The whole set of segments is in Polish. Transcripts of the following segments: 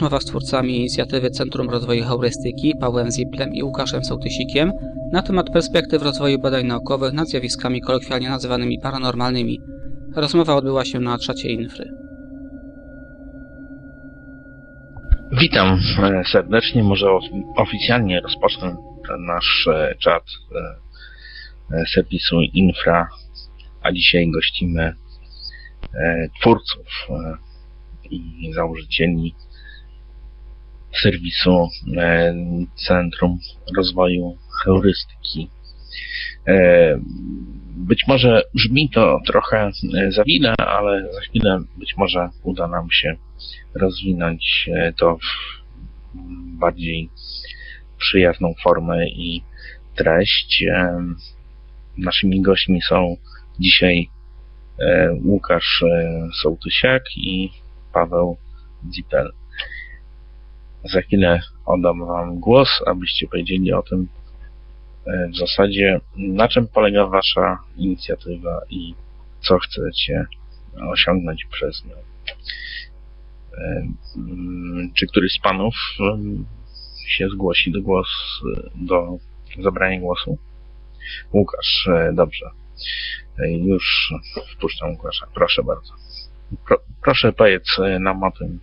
Rozmowa z twórcami inicjatywy Centrum Rozwoju Heurystyki Pawłem Ziplem i Łukaszem Sołtysikiem na temat perspektyw rozwoju badań naukowych nad zjawiskami kolokwialnie nazywanymi paranormalnymi. Rozmowa odbyła się na czacie Infry. Witam e, serdecznie. Może of- oficjalnie rozpocznę nasz e, czat e, serwisu Infra, a dzisiaj gościmy twórców i założycieli serwisu e, Centrum Rozwoju Heurystyki. E, Być może brzmi to trochę e, za wile, ale za chwilę być może uda nam się rozwinąć to w bardziej przyjazną formę i treść. Naszymi gośćmi są dzisiaj Łukasz Sołtysiak i Paweł Zipel. Za chwilę oddam Wam głos, abyście powiedzieli o tym e, w zasadzie, na czym polega Wasza inicjatywa i co chcecie osiągnąć przez nią. E, mm, Czy któryś z panów em, się zgłosi do głos, do zabrania głosu? Łukasz, e, dobrze. E, Już wpuszczam Łukasza. Proszę bardzo. Pro, proszę powiedz e, nam o tym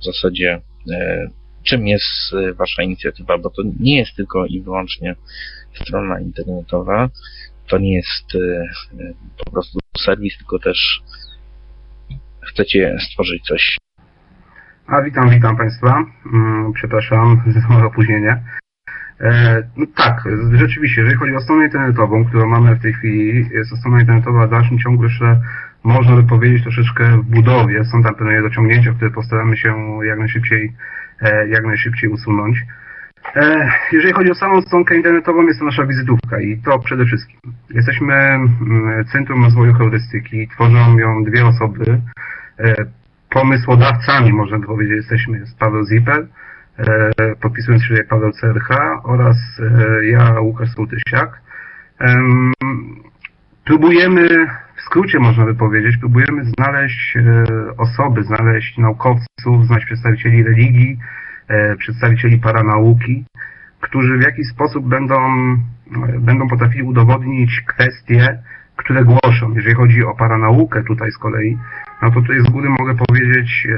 w zasadzie, e, czym jest e, wasza inicjatywa, bo to nie jest tylko i wyłącznie strona internetowa, to nie jest e, e, po prostu serwis, tylko też chcecie stworzyć coś A witam, witam Państwa. Mm, Przepraszam za małe opóźnienie. E, no tak, rzeczywiście, jeżeli chodzi o stronę internetową, którą mamy w tej chwili, jest to strona internetowa w dalszym ciągu jeszcze, można by powiedzieć, troszeczkę w budowie. Są tam pewne niedociągnięcia, które postaramy się jak najszybciej, e, jak najszybciej usunąć. E, Jeżeli chodzi o samą stronkę internetową, jest to nasza wizytówka i to przede wszystkim. Jesteśmy mm, Centrum Rozwoju Heurystyki, tworzą ją dwie osoby. E, pomysłodawcami, można powiedzieć, jesteśmy jest Paweł Zipel, podpisując się jak Paweł CRH oraz ja, Łukasz Sołtysiak. Em, Próbujemy, skrócie można by powiedzieć, próbujemy znaleźć e, osoby, znaleźć naukowców, znaleźć przedstawicieli religii, e, przedstawicieli paranauki, którzy w jakiś sposób będą, e, będą potrafili udowodnić kwestie, które głoszą. Jeżeli chodzi o paranaukę tutaj z kolei, no to tutaj z góry mogę powiedzieć,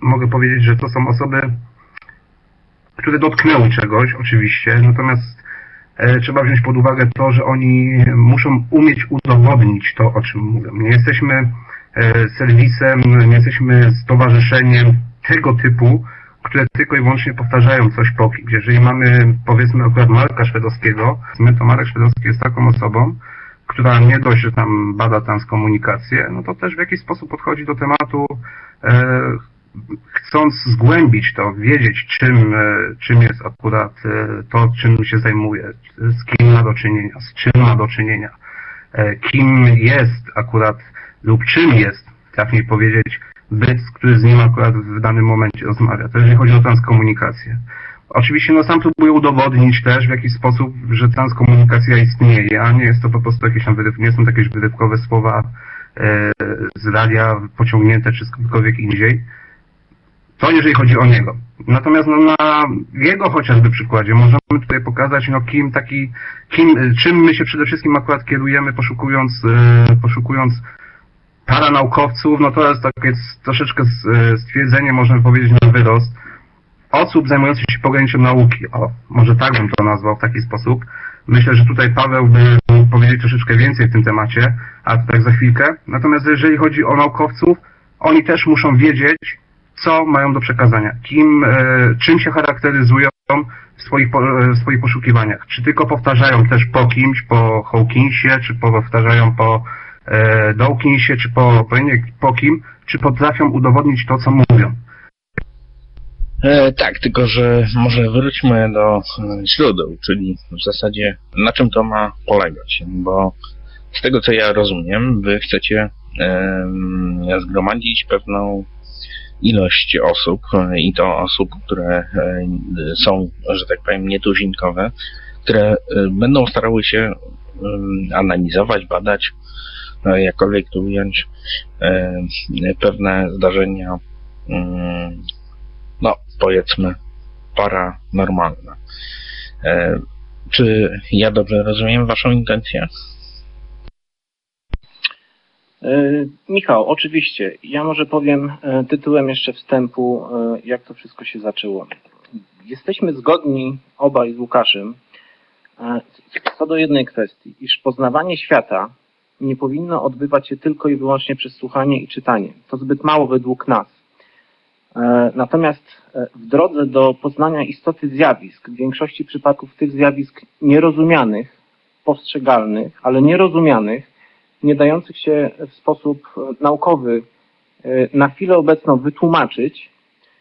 mogę powiedzieć, że to są osoby, które dotknęły czegoś, oczywiście, natomiast trzeba wziąć pod uwagę to, że oni muszą umieć udowodnić to, o czym mówią. Nie jesteśmy e, serwisem, nie jesteśmy stowarzyszeniem tego typu, które tylko i wyłącznie powtarzają coś po kimś. Jeżeli mamy, powiedzmy, akurat Marka Szwedowskiego, to Marek Szwedowski jest taką osobą, która nie dość, że tam bada transkomunikację, no to też w jakiś sposób podchodzi do tematu, e, chcąc zgłębić to, wiedzieć czym, e, czym jest akurat e, to, czym się zajmuje, z kim ma do czynienia, z czym ma do czynienia, e, kim jest akurat lub czym jest, trafniej powiedzieć, byt, który z nim akurat w danym momencie rozmawia. To jeżeli chodzi o transkomunikację. Oczywiście no sam próbuję udowodnić też w jakiś sposób, że transkomunikacja istnieje, a nie jest to po prostu jakieś tam wyryw, nie są to jakieś wyrywkowe słowa e, z radia pociągnięte czy skądkolwiek indziej. To jeżeli chodzi o niego. Natomiast no, na jego chociażby przykładzie możemy tutaj pokazać, no kim taki, kim, czym my się przede wszystkim akurat kierujemy, poszukując, e, poszukując paranaukowców, no to jest takie troszeczkę e, stwierdzenie, można powiedzieć, na wyrost osób zajmujących się pograniciem nauki. O, może tak bym to nazwał w taki sposób. Myślę, że tutaj Paweł by powiedzieć troszeczkę więcej w tym temacie, a to tak za chwilkę. Natomiast jeżeli chodzi o naukowców, oni też muszą wiedzieć, co mają do przekazania, kim, e, czym się charakteryzują w swoich, e, w swoich poszukiwaniach. Czy tylko powtarzają też po kimś, po Hawkinsie, czy powtarzają po e, Dawkinsie, czy po, po, po kim, czy potrafią udowodnić to, co mówią. E, tak, tylko że może wróćmy do e, źródeł, czyli w zasadzie na czym to ma polegać, bo z tego co ja rozumiem, wy chcecie em, zgromadzić pewną ilość osób e, i to osób, które e, są, że tak powiem, nietuzinkowe, które będą starały się analizować, badać, jakkolwiek to ująć, pewne zdarzenia, no powiedzmy, paranormalne. Czy ja dobrze rozumiem Waszą intencję? E, Michał, oczywiście. Ja może powiem e, tytułem jeszcze wstępu, e, jak to wszystko się zaczęło. Jesteśmy zgodni obaj z Łukaszem co do jednej kwestii, iż poznawanie świata nie powinno odbywać się tylko i wyłącznie przez słuchanie i czytanie. To zbyt mało według nas. Natomiast w drodze do poznania istoty zjawisk, w większości przypadków tych zjawisk nierozumianych, postrzegalnych, ale nierozumianych, nie dających się w sposób naukowy e, na chwilę obecną wytłumaczyć,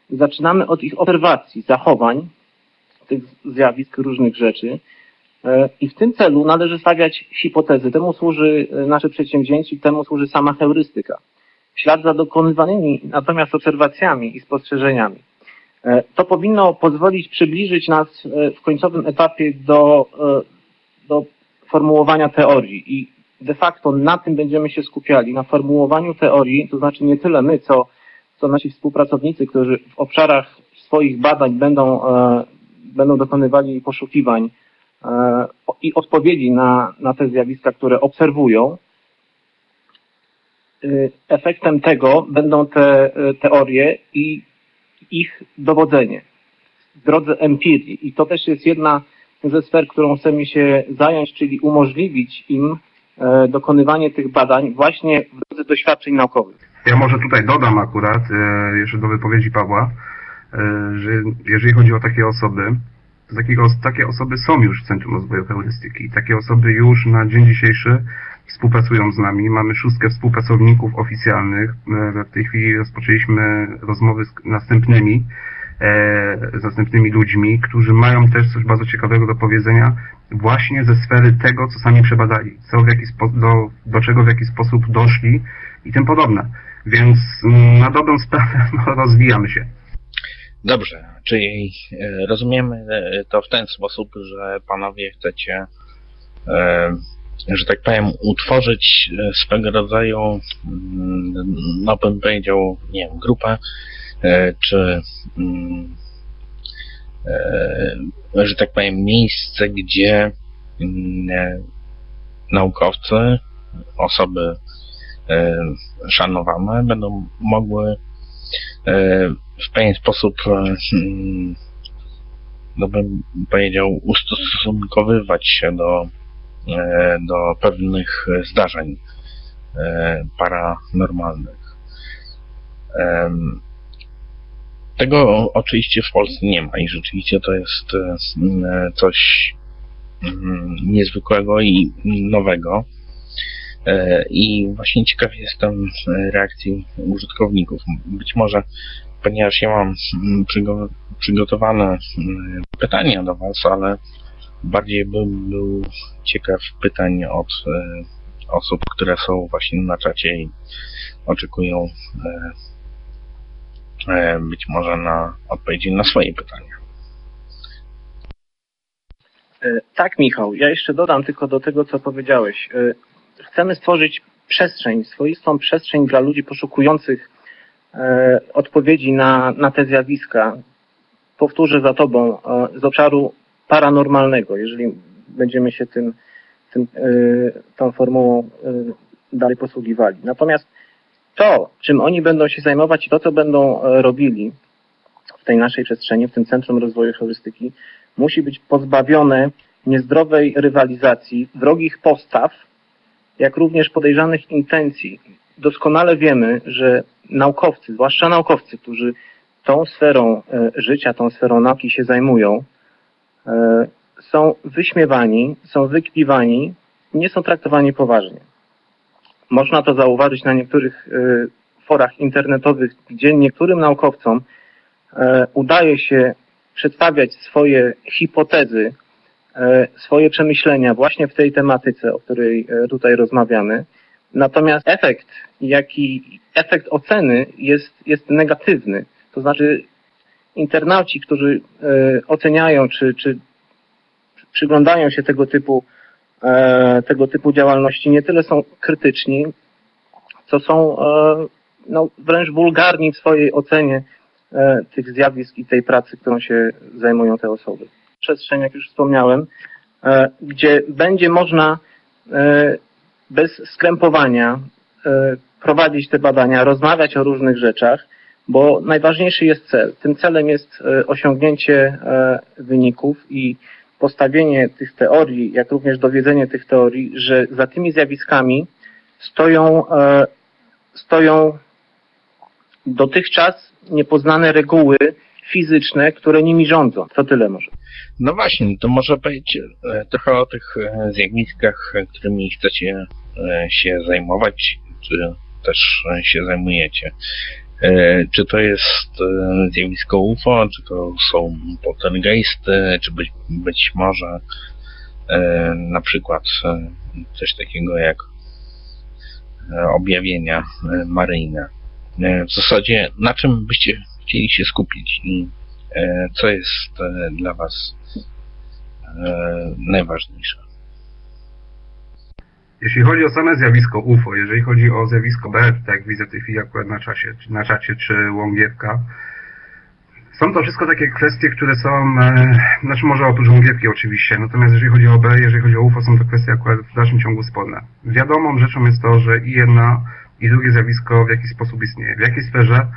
zaczynamy od ich obserwacji, zachowań, tych zjawisk, różnych rzeczy. E, I w tym celu należy stawiać hipotezy. Temu służy e, nasze przedsięwzięcie temu służy sama heurystyka. W ślad za dokonywanymi natomiast obserwacjami i spostrzeżeniami. To powinno pozwolić przybliżyć nas w końcowym etapie do, do formułowania teorii. I de facto na tym będziemy się skupiali, na formułowaniu teorii, to znaczy nie tyle my, co, co nasi współpracownicy, którzy w obszarach swoich badań będą, e, będą dokonywali poszukiwań e, i odpowiedzi na, na te zjawiska, które obserwują. E, efektem tego będą te e, teorie i ich dowodzenie w drodze empirii. I to też jest jedna ze sfer, którą chcemy się zająć, czyli umożliwić im dokonywanie tych badań właśnie w drodze doświadczeń naukowych. Ja może tutaj dodam akurat, e, jeszcze do wypowiedzi Pawła, e, że jeżeli chodzi o takie osoby, to takiego, takie osoby są już w Centrum Rozwoju Heurystyki. Takie osoby już na dzień dzisiejszy współpracują z nami. Mamy szóstkę współpracowników oficjalnych. W tej chwili rozpoczęliśmy rozmowy z następnymi z następnymi ludźmi, którzy mają też coś bardzo ciekawego do powiedzenia właśnie ze sfery tego, co sami przebadali, co w jaki do, do czego w jaki sposób doszli i tym podobne. Więc na dobrą sprawę no, rozwijamy się. Dobrze, czyli e, rozumiemy e, to w ten sposób, że panowie chcecie, e, że tak powiem, utworzyć swego rodzaju, mm, no bym powiedział, nie wiem, grupę, czy mm, E, że tak powiem, miejsce, gdzie mm, e, naukowcy, osoby e, szanowane będą mogły w pewien sposób mm, no bym powiedział ustosunkowywać się do, do pewnych zdarzeń paranormalnych. Tego oczywiście w Polsce nie ma i rzeczywiście to jest e, e, coś mm, niezwykłego i nowego. E, I właśnie ciekaw jestem reakcji użytkowników. Być może, ponieważ ja mam mm, przygotowane mm, pytania do Was, ale bardziej bym był ciekaw pytań od osób, które są właśnie na czacie i oczekują być może na odpowiedzi na swoje pytania. E, tak, Michał. Ja jeszcze dodam tylko do tego, co powiedziałeś. E, chcemy stworzyć przestrzeń, swoistą przestrzeń dla ludzi poszukujących odpowiedzi na, na te zjawiska. Powtórzę za Tobą, z obszaru paranormalnego, jeżeli będziemy się tym, tym tą formułą dalej posługiwali. Natomiast to, czym oni będą się zajmować i to, co będą e, robili w tej naszej przestrzeni, w tym Centrum Rozwoju Heurystyki, musi być pozbawione niezdrowej rywalizacji, wrogich postaw, jak również podejrzanych intencji. Doskonale wiemy, że naukowcy, zwłaszcza naukowcy, którzy tą sferą e, życia, tą sferą nauki się zajmują, e, są wyśmiewani, są wykpiwani, nie są traktowani poważnie. Można to zauważyć na niektórych y, forach internetowych, gdzie niektórym naukowcom e, udaje się przedstawiać swoje hipotezy, e, swoje przemyślenia właśnie w tej tematyce, o której tutaj rozmawiamy. Natomiast efekt, jaki efekt oceny jest, jest negatywny. To znaczy internauci, którzy oceniają, czy, czy przyglądają się tego typu, tego typu działalności, nie tyle są krytyczni, co są e, no, wręcz wulgarni w swojej ocenie e, tych zjawisk i tej pracy, którą się zajmują te osoby. Przestrzeń, jak już wspomniałem, e, gdzie będzie można e, bez skrępowania e, prowadzić te badania, rozmawiać o różnych rzeczach, bo najważniejszy jest cel. Tym celem jest e, osiągnięcie e, wyników i postawienie tych teorii, jak również dowiedzenie tych teorii, że za tymi zjawiskami stoją, e, stoją dotychczas niepoznane reguły fizyczne, które nimi rządzą. To tyle może. No właśnie, to może powiedzcie e, trochę o tych e, zjawiskach, którymi chcecie się zajmować, czy też się zajmujecie. E, Czy to jest e, zjawisko UFO, czy to są poltergeisty, czy być, być może e, na przykład coś takiego jak objawienia maryjne. W zasadzie na czym byście chcieli się skupić i co jest dla Was najważniejsze? Jeśli chodzi o same zjawisko UFO, jeżeli chodzi o zjawisko B, tak jak widzę w tej chwili akurat na czasie, na czacie, czy Łągiewka, są to wszystko takie kwestie, które są, e, znaczy może oprócz Łągiewki oczywiście, natomiast jeżeli chodzi o B, jeżeli chodzi o UFO, są to kwestie akurat w dalszym ciągu sporne. Wiadomą rzeczą jest to, że i jedna, i drugie zjawisko w jakiś sposób istnieje. W jakiej sferze?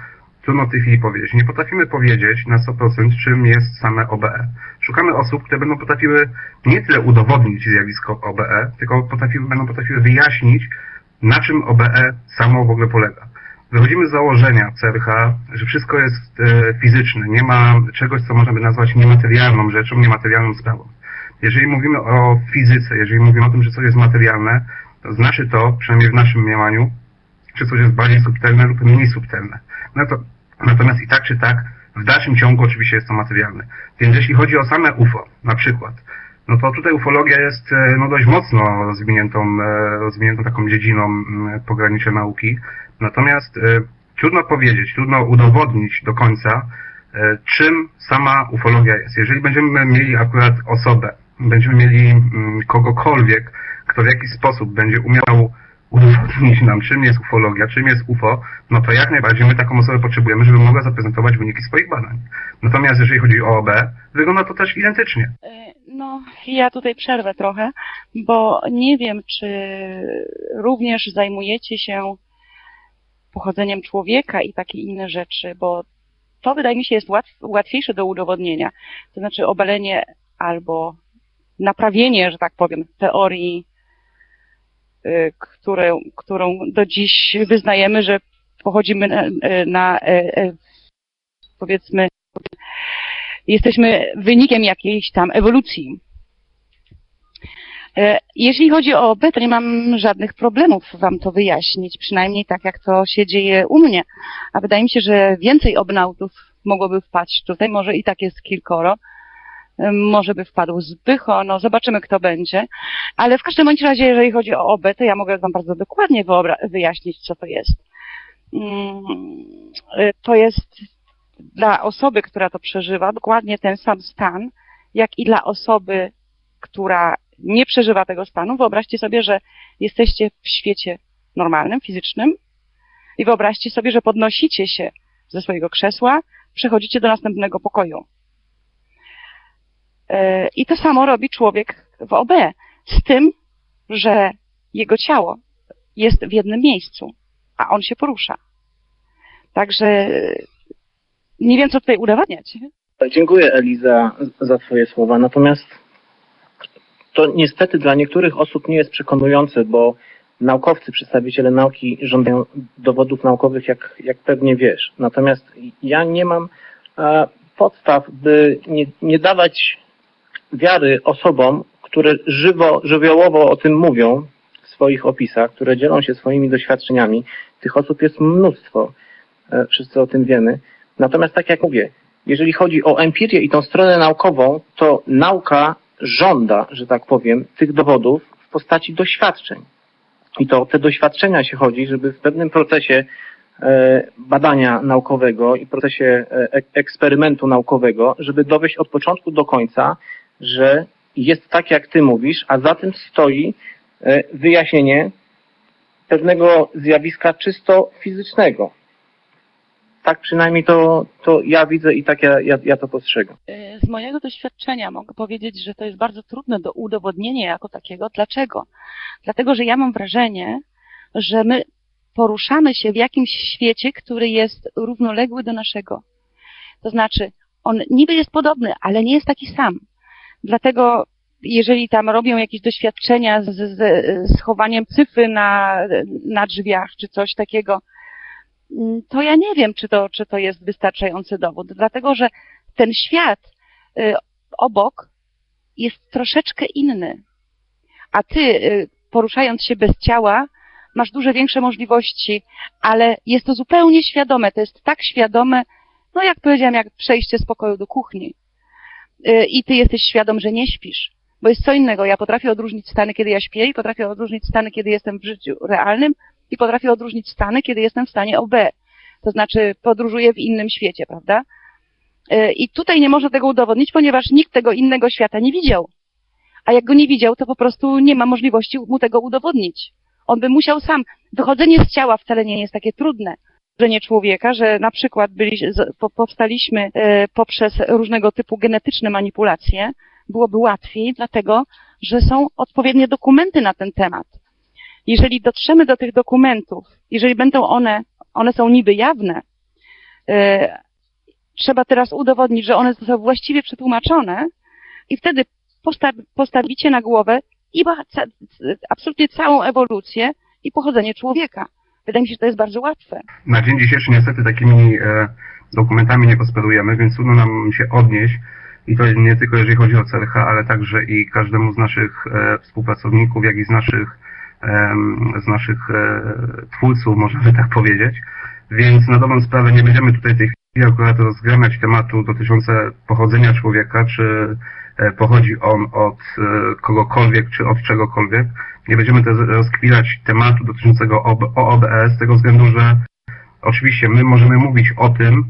Trudno w tej chwili powiedzieć. Nie potrafimy powiedzieć na 100% czym jest same OBE. Szukamy osób, które będą potrafiły nie tyle udowodnić zjawisko OBE, tylko potrafiły, będą potrafiły wyjaśnić, na czym OBE samo w ogóle polega. Wychodzimy z założenia CRH, że wszystko jest e, fizyczne, nie ma czegoś, co można by nazwać niematerialną rzeczą, niematerialną sprawą. Jeżeli mówimy o fizyce, jeżeli mówimy o tym, że coś jest materialne, to znaczy to, przynajmniej w naszym mniemaniu, że coś jest bardziej subtelne lub mniej subtelne. No to, natomiast i tak czy tak, w dalszym ciągu oczywiście jest to materialne. Więc jeśli chodzi o same UFO, na przykład, no to tutaj ufologia jest e, no, dość mocno rozwiniętą, e, rozwiniętą taką dziedziną m, pogranicza nauki. Natomiast e, trudno powiedzieć, trudno udowodnić do końca, czym sama ufologia jest. Jeżeli będziemy mieli akurat osobę, będziemy mieli mm, kogokolwiek, kto w jakiś sposób będzie umiał udowodnić nam, czym jest ufologia, czym jest UFO, no to jak najbardziej my taką osobę potrzebujemy, żeby mogła zaprezentować wyniki swoich badań. Natomiast jeżeli chodzi o OB, wygląda to też identycznie. Y, No, ja tutaj przerwę trochę, bo nie wiem, czy również zajmujecie się pochodzeniem człowieka i takie inne rzeczy, bo to wydaje mi się jest łatw, łatwiejsze do udowodnienia. To znaczy obalenie albo naprawienie, że tak powiem, teorii, które, którą do dziś wyznajemy, że pochodzimy na, na e, e, powiedzmy, jesteśmy wynikiem jakiejś tam ewolucji. Jeśli chodzi o OB, to nie mam żadnych problemów Wam to wyjaśnić, przynajmniej tak jak to się dzieje u mnie. A wydaje mi się, że więcej obnautów mogłoby wpaść tutaj, może i tak jest kilkoro. Może by wpadł Zbycho, no zobaczymy kto będzie. Ale w każdym bądź razie, jeżeli chodzi o OB, to ja mogę Wam bardzo dokładnie wyjaśnić, co to jest. Mm, e, To jest dla osoby, która to przeżywa, dokładnie ten sam stan, jak i dla osoby, która nie przeżywa tego stanu. Wyobraźcie sobie, że jesteście w świecie normalnym, fizycznym i wyobraźcie sobie, że podnosicie się ze swojego krzesła, przechodzicie do następnego pokoju. E, I to samo robi człowiek w OB, z tym, że jego ciało jest w jednym miejscu, a on się porusza. Także nie wiem, co tutaj udowadniać. Dziękuję Eli za, Twoje słowa. Natomiast to niestety dla niektórych osób nie jest przekonujące, bo naukowcy, przedstawiciele nauki żądają dowodów naukowych, jak, jak pewnie wiesz. Natomiast ja nie mam e, podstaw, by nie, nie dawać wiary osobom, które żywo, żywiołowo o tym mówią w swoich opisach, które dzielą się swoimi doświadczeniami. Tych osób jest mnóstwo. E, wszyscy o tym wiemy. Natomiast tak jak mówię, jeżeli chodzi o empirię i tą stronę naukową, to nauka żąda, że tak powiem, tych dowodów w postaci doświadczeń. I to o te doświadczenia się chodzi, żeby w pewnym procesie e, badania naukowego i procesie e, ek- eksperymentu naukowego, żeby dowieść od początku do końca, że jest tak, jak ty mówisz, a za tym stoi e, wyjaśnienie pewnego zjawiska czysto fizycznego. Tak przynajmniej to, to ja widzę i tak ja, ja, ja to postrzegam. Y, Z mojego doświadczenia mogę powiedzieć, że to jest bardzo trudne do udowodnienia jako takiego. Dlaczego? Dlatego, że ja mam wrażenie, że my poruszamy się w jakimś świecie, który jest równoległy do naszego. To znaczy, on niby jest podobny, ale nie jest taki sam. Dlatego, jeżeli tam robią jakieś doświadczenia z, z, z chowaniem cyfry na, na drzwiach, czy coś takiego, mm, to ja nie wiem, czy to, czy to jest wystarczający dowód. Dlatego, że ten świat y, obok jest troszeczkę inny. A ty, y, poruszając się bez ciała, masz dużo większe możliwości, ale jest to zupełnie świadome. To jest tak świadome, no jak powiedziałam, jak przejście z pokoju do kuchni. Y, I ty jesteś świadom, że nie śpisz. Bo jest co innego. Ja potrafię odróżnić stany, kiedy ja śpię i potrafię odróżnić stany, kiedy jestem w życiu realnym i potrafię odróżnić stany, kiedy jestem w stanie OB. To znaczy podróżuję w innym świecie, prawda? Y, I tutaj nie można tego udowodnić, ponieważ nikt tego innego świata nie widział. A jak go nie widział, to po prostu nie ma możliwości mu tego udowodnić. On by musiał sam. Wychodzenie z ciała wcale nie jest takie trudne. Stworzenie człowieka, że na przykład byli, powstaliśmy e, poprzez różnego typu genetyczne manipulacje, byłoby łatwiej, dlatego że są odpowiednie dokumenty na ten temat. Jeżeli dotrzemy do tych dokumentów, jeżeli będą one, one są niby jawne, e, trzeba teraz udowodnić, że one zostały właściwie przetłumaczone i wtedy posta- postawicie na głowę i absolutnie całą ewolucję i pochodzenie człowieka. Wydaje mi się, że to jest bardzo łatwe. Na dzień dzisiejszy niestety takimi e, dokumentami nie gospodarujemy, więc trudno nam się odnieść i to nie tylko jeżeli chodzi o CLH, ale także i każdemu z naszych e, współpracowników, jak i z naszych, em, z naszych e, twórców, można by tak powiedzieć. Więc na dobrą sprawę nie będziemy tutaj tej chwili akurat rozgramiać tematu dotyczące pochodzenia człowieka, czy e, pochodzi on od e, kogokolwiek, czy od czegokolwiek. Nie będziemy też rozkwilać tematu dotyczącego OB- OOBS, z tego względu, że oczywiście my możemy mówić o tym,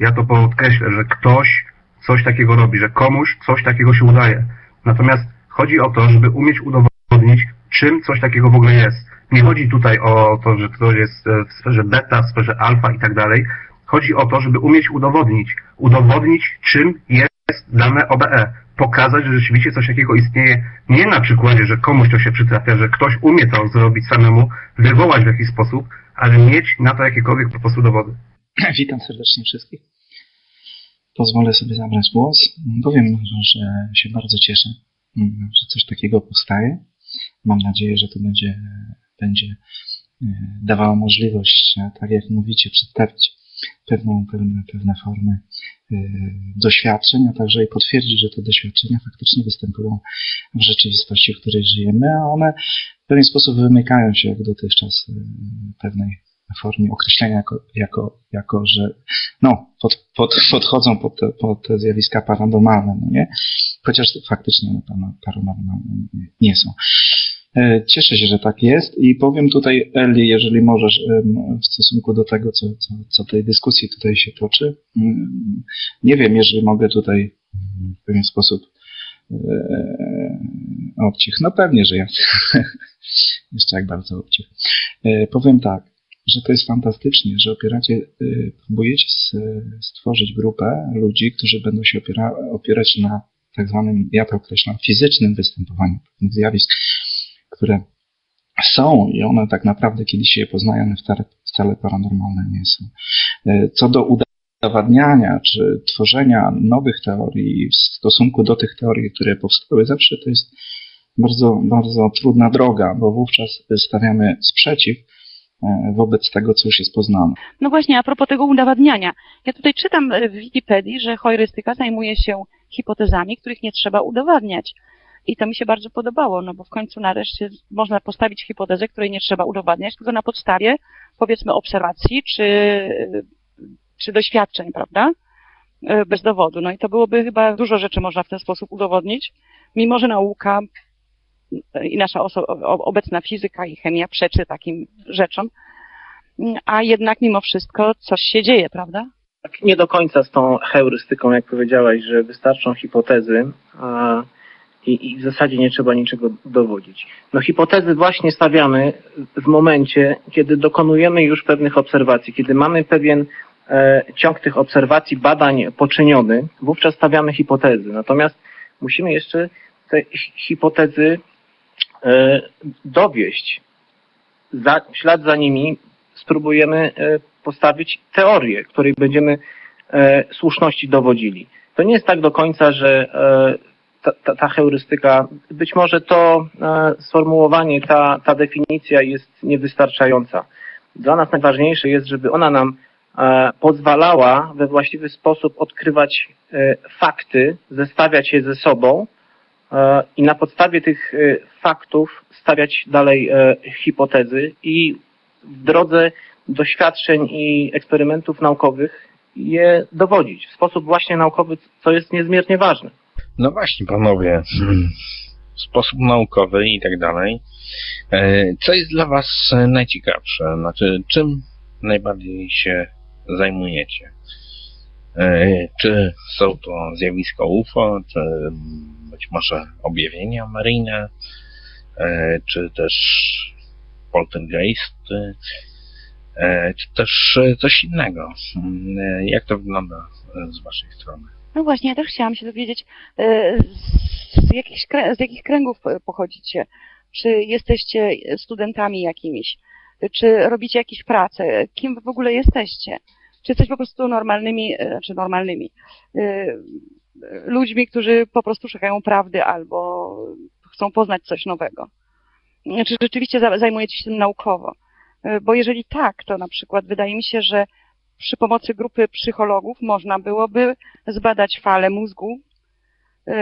ja to podkreślę, że ktoś coś takiego robi, że komuś coś takiego się udaje. Natomiast chodzi o to, żeby umieć udowodnić, czym coś takiego w ogóle jest. Nie chodzi tutaj o to, że ktoś jest e, w sferze beta, w sferze alfa i tak dalej. Chodzi o to, żeby umieć udowodnić. Udowodnić, czym jest dane OBE. Pokazać, że rzeczywiście coś takiego istnieje. Nie na przykładzie, że komuś to się przytrafia, że ktoś umie to zrobić samemu, wywołać w jakiś sposób, ale mieć na to jakiekolwiek po prostu dowody. Witam serdecznie wszystkich. Pozwolę sobie zabrać głos. Powiem, że się bardzo cieszę, że coś takiego powstaje. Mam nadzieję, że to będzie, będzie e, dawało możliwość, tak jak mówicie, przedstawić pewną, pewne, pewne formy doświadczeń, a także i potwierdzić, że te doświadczenia faktycznie występują w rzeczywistości, w której żyjemy, a one w pewien sposób wymykają się jak dotychczas e, pewnej formie określenia jako, jako, jako że no, pod, pod, podchodzą pod te, pod te zjawiska paranormalne, no nie? Chociaż faktycznie one paranormalne nie są. E, Cieszę się, że tak jest i powiem tutaj, Eli, jeżeli możesz, w stosunku do tego, co, co, co tej dyskusji tutaj się toczy. Nie wiem, jeżeli mogę tutaj w pewien sposób e, obcich. No pewnie, że ja. Jeszcze jak bardzo obcich. E, Powiem tak, że to jest fantastycznie, że opieracie, próbujecie stworzyć grupę ludzi, którzy będą się opiera, opierać na tak zwanym, ja to określam, fizycznym występowaniu pewnych zjawisk, które są i one tak naprawdę, kiedy się je poznają, wcale, paranormalne nie są. Y, Co do udowadniania czy tworzenia nowych teorii w stosunku do tych teorii, które powstały, zawsze to jest bardzo, bardzo trudna droga, bo wówczas stawiamy sprzeciw e, wobec tego, co już jest poznane. No właśnie, a propos tego udowadniania. Ja tutaj czytam e, w Wikipedii, że heurystyka zajmuje się hipotezami, których nie trzeba udowadniać. I to mi się bardzo podobało, no bo w końcu nareszcie można postawić hipotezę, której nie trzeba udowadniać, tylko na podstawie, powiedzmy, obserwacji czy, czy doświadczeń, prawda? E, Bez dowodu. No i to byłoby chyba dużo rzeczy można w ten sposób udowodnić, mimo że nauka i nasza obecna fizyka i chemia przeczy takim rzeczom, a jednak mimo wszystko coś się dzieje, prawda? Tak nie do końca z tą heurystyką, jak powiedziałaś, że wystarczą hipotezy. A i, i w zasadzie nie trzeba niczego dowodzić. No hipotezy właśnie stawiamy w momencie, kiedy dokonujemy już pewnych obserwacji, kiedy mamy pewien e, ciąg tych obserwacji, badań poczyniony, wówczas stawiamy hipotezy. Natomiast musimy jeszcze te hipotezy e, dowieść. Za, w ślad za nimi spróbujemy e, postawić teorię, której będziemy e, słuszności dowodzili. To nie jest tak do końca, że e, ta, ta, heurystyka, być może to e, sformułowanie, ta, ta definicja jest niewystarczająca. Dla nas najważniejsze jest, żeby ona nam e, pozwalała we właściwy sposób odkrywać e, fakty, zestawiać je ze sobą i na podstawie tych faktów stawiać dalej hipotezy i w drodze doświadczeń i eksperymentów naukowych je dowodzić w sposób właśnie naukowy, co jest niezmiernie ważne. No właśnie, panowie, sposób naukowy i tak dalej. E, co jest dla was najciekawsze? Znaczy, czym najbardziej się zajmujecie? E, czy są to zjawiska UFO, czy być może objawienia maryjne, e, czy też poltergeisty, czy też coś innego? Jak to wygląda z waszej strony? No właśnie, ja też chciałam się dowiedzieć, e, z, jakich, z jakich kręgów pochodzicie? Czy jesteście studentami jakimiś? Czy robicie jakieś prace? Kim wy w ogóle jesteście? Czy jesteście po prostu normalnymi, e, czy normalnymi e, ludźmi, którzy po prostu szukają prawdy albo chcą poznać coś nowego? Czy rzeczywiście zajmujecie się tym naukowo? Bo jeżeli tak, to na przykład wydaje mi się, że przy pomocy grupy psychologów można byłoby zbadać falę mózgu y,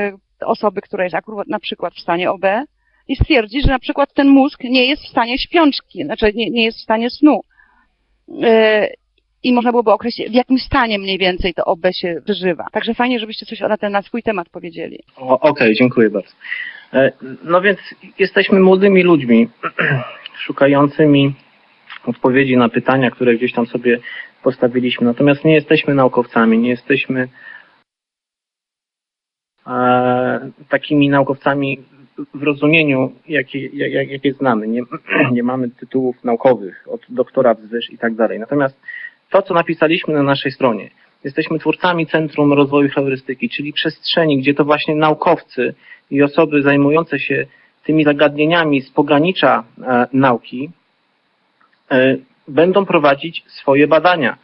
osoby, która jest akurat na przykład w stanie OB i stwierdzić, że na przykład ten mózg nie jest w stanie śpiączki, znaczy nie, nie jest w stanie snu. Y, I można byłoby określić, w jakim stanie mniej więcej to OB się przeżywa. Także fajnie, żebyście coś na ten, na swój temat powiedzieli. Okej, okay, dziękuję bardzo. E, no więc jesteśmy młodymi ludźmi, szukającymi odpowiedzi na pytania, które gdzieś tam sobie postawiliśmy. Natomiast nie jesteśmy naukowcami, nie jesteśmy e, takimi naukowcami w rozumieniu, jakie, jak, jakie znamy. Nie, nie mamy tytułów naukowych od doktora wzwyż i tak dalej. Natomiast to, co napisaliśmy na naszej stronie, jesteśmy twórcami Centrum Rozwoju Heurystyki, czyli przestrzeni, gdzie to właśnie naukowcy i osoby zajmujące się tymi zagadnieniami z pogranicza e, nauki będą prowadzić swoje badania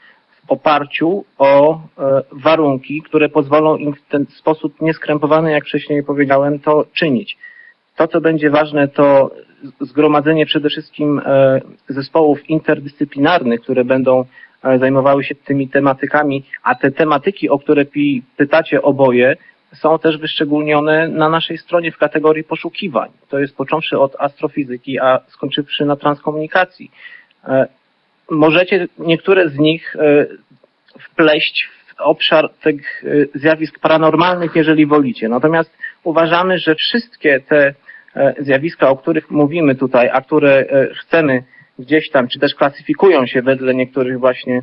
w oparciu o e, warunki, które pozwolą im w ten sposób nieskrępowany, jak wcześniej powiedziałem, to czynić. To, co będzie ważne, to zgromadzenie przede wszystkim e, zespołów interdyscyplinarnych, które będą e, zajmowały się tymi tematykami, a te tematyki, o które pytacie oboje, są też wyszczególnione na naszej stronie w kategorii poszukiwań. To jest począwszy od astrofizyki, a skończywszy na transkomunikacji możecie niektóre z nich e, wpleść w obszar tych e, zjawisk paranormalnych, jeżeli wolicie. Natomiast uważamy, że wszystkie te e, zjawiska, o których mówimy tutaj, a które chcemy gdzieś tam, czy też klasyfikują się wedle niektórych właśnie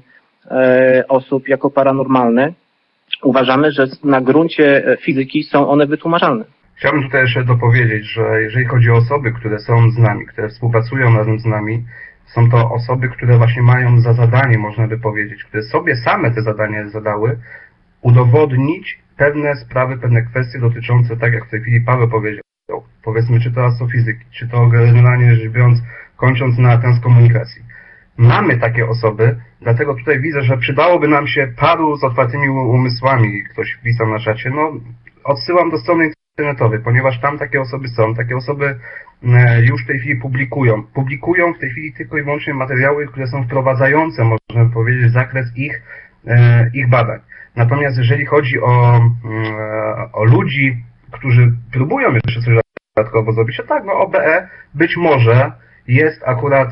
osób jako paranormalne, uważamy, że na gruncie fizyki są one wytłumaczalne. Chciałbym tutaj jeszcze dopowiedzieć, że jeżeli chodzi o osoby, które są z nami, które współpracują razem z nami, są to osoby, które właśnie mają za zadanie, można by powiedzieć, które sobie same te zadanie zadały, udowodnić pewne sprawy, pewne kwestie dotyczące, tak jak w tej chwili Paweł powiedział, powiedzmy, czy to astrofizyki, czy to generalnie rzecz biorąc, kończąc na transkomunikacji. Mamy takie osoby, dlatego tutaj widzę, że przydałoby nam się paru z otwartymi umysłami, ktoś pisał na czacie, no odsyłam do strony internetowej, ponieważ tam takie osoby są, takie osoby już w tej chwili publikują. Publikują w tej chwili tylko i wyłącznie materiały, które są wprowadzające, można powiedzieć, zakres ich, e, ich badań. Natomiast jeżeli chodzi o, e, o ludzi, którzy próbują jeszcze coś dodatkowo zrobić, to tak, no OBE być może jest akurat,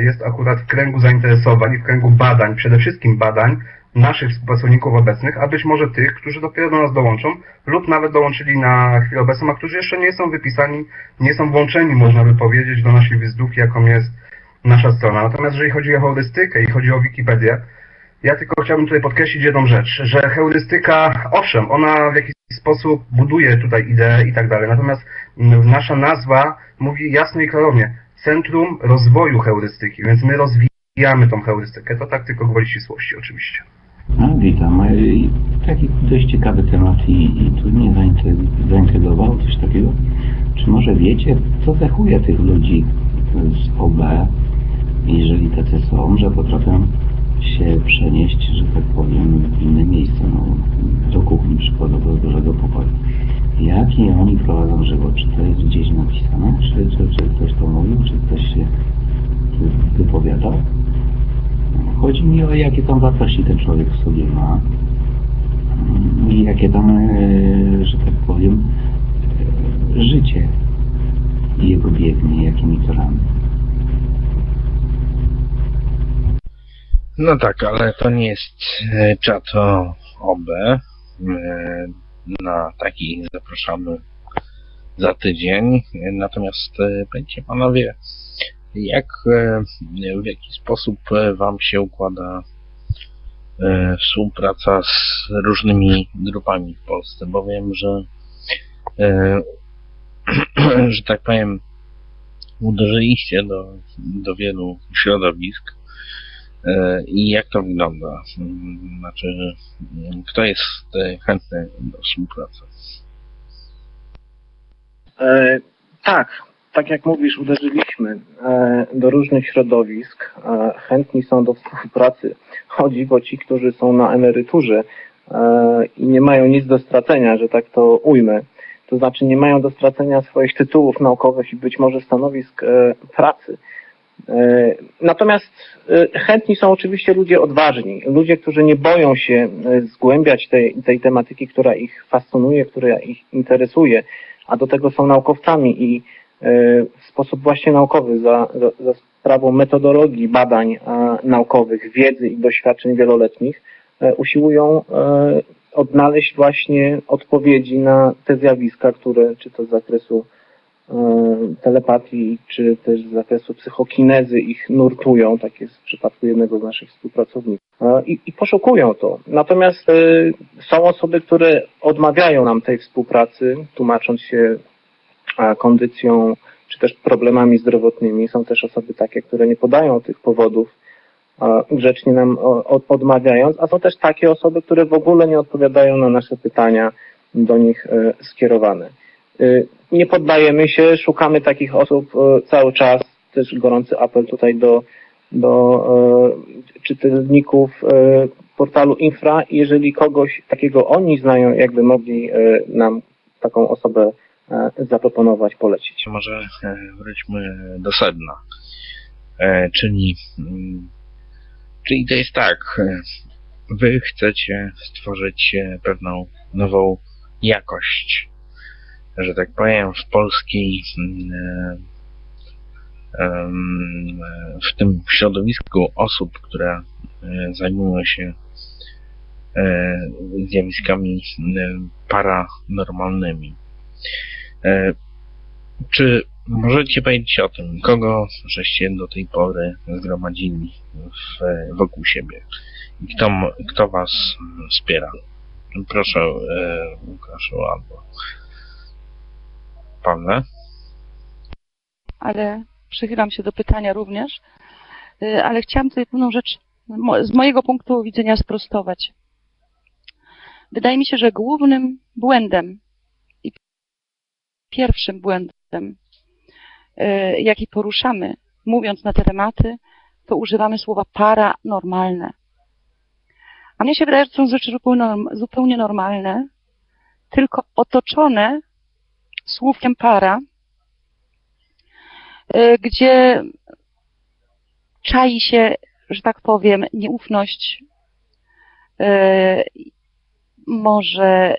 jest akurat w kręgu zainteresowań, w kręgu badań, przede wszystkim badań, naszych współpracowników obecnych, a być może tych, którzy dopiero do nas dołączą lub nawet dołączyli na chwilę obecną, a którzy jeszcze nie są wypisani, nie są włączeni, można by powiedzieć, do naszej wizytówki, jaką jest nasza strona. Natomiast jeżeli chodzi o heurystykę i chodzi o Wikipedię, ja tylko chciałbym tutaj podkreślić jedną rzecz, że heurystyka, owszem, ona w jakiś sposób buduje tutaj ideę i tak dalej. Natomiast nasza nazwa mówi jasno i klarownie Centrum Rozwoju Heurystyki, więc my rozwijamy tą heurystykę. To tak tylko gwoli ścisłości oczywiście. No, witam. E, Taki dość ciekawy temat i, i tu mnie zaintrygowało coś takiego. Czy może wiecie, co cechuje tych ludzi z OB, jeżeli tacy są, że potrafią się przenieść, że tak powiem, w inne miejsce, no, do kuchni przykładowo, do dużego pokoju. Jaki oni prowadzą żywot? Czy to jest gdzieś napisane? Czy, czy, czy ktoś to mówił? Czy ktoś się wypowiadał? Chodzi mi o jakie tam wartości ten człowiek w sobie ma i jakie tam, e, że tak powiem, e, życie jego biegnie, jakimi torami. No tak, ale to nie jest e, czat o OB. E, Na taki zapraszamy za tydzień. E, Natomiast e, powiedzcie panowie, jak, e, w jaki sposób e, wam się układa e, współpraca z różnymi grupami w Polsce, bo wiem, że że tak powiem uderzyliście do, do wielu środowisk I jak to wygląda? Znaczy, kto jest chętny do współpracy? E, tak, tak jak mówisz, uderzyliśmy e, do różnych środowisk. E, chętni są do współpracy. Chodzi o ci, którzy są na emeryturze e, i nie mają nic do stracenia, że tak to ujmę. To znaczy nie mają do stracenia swoich tytułów naukowych i być może stanowisk pracy. Natomiast chętni są oczywiście ludzie odważni, ludzie, którzy nie boją się zgłębiać tej, tej tematyki, która ich fascynuje, która ich interesuje, a do tego są naukowcami i w sposób właśnie naukowy, za, za, za sprawą metodologii badań e, naukowych, wiedzy i doświadczeń wieloletnich, e, usiłują e, odnaleźć właśnie odpowiedzi na te zjawiska, które czy to z zakresu e, telepatii, czy też z zakresu psychokinezy ich nurtują, tak jest w przypadku jednego z naszych współpracowników. E, I, i poszukują to. Natomiast e, są osoby, które odmawiają nam tej współpracy, tłumacząc się e, kondycją, czy też problemami zdrowotnymi. Są też osoby takie, które nie podają tych powodów, grzecznie nam odmawiając, a są też takie osoby, które w ogóle nie odpowiadają na nasze pytania do nich e, skierowane. Y, Nie poddajemy się, szukamy takich osób e, cały czas. Też gorący apel tutaj do, do e, czytelników e, portalu Infra. Jeżeli kogoś takiego oni znają, jakby mogli e, nam taką osobę e, zaproponować, polecić. Może e, wróćmy do sedna. E, Czyli, mm, czyli to jest tak, e, wy chcecie stworzyć e, pewną nową jakość, że tak powiem, w polskiej, mm, e, e, w tym środowisku osób, które e, zajmują się e, zjawiskami e, paranormalnymi. E, Czy możecie powiedzieć o tym, kogo żeście do tej pory zgromadzili w, wokół siebie i kto, kto was wspiera? Proszę, e, Łukaszu albo Pawle. ale przychylam się do pytania również, Y, ale chciałam tutaj pewną rzecz z mojego punktu widzenia sprostować. Wydaje mi się, że głównym błędem pierwszym błędem, y, jaki poruszamy, mówiąc na te tematy, to używamy słowa paranormalne. A mnie się wydaje, że są rzeczy zupełnie, norm- zupełnie normalne, tylko otoczone słówkiem para, y, gdzie czai się, że tak powiem, nieufność, y, może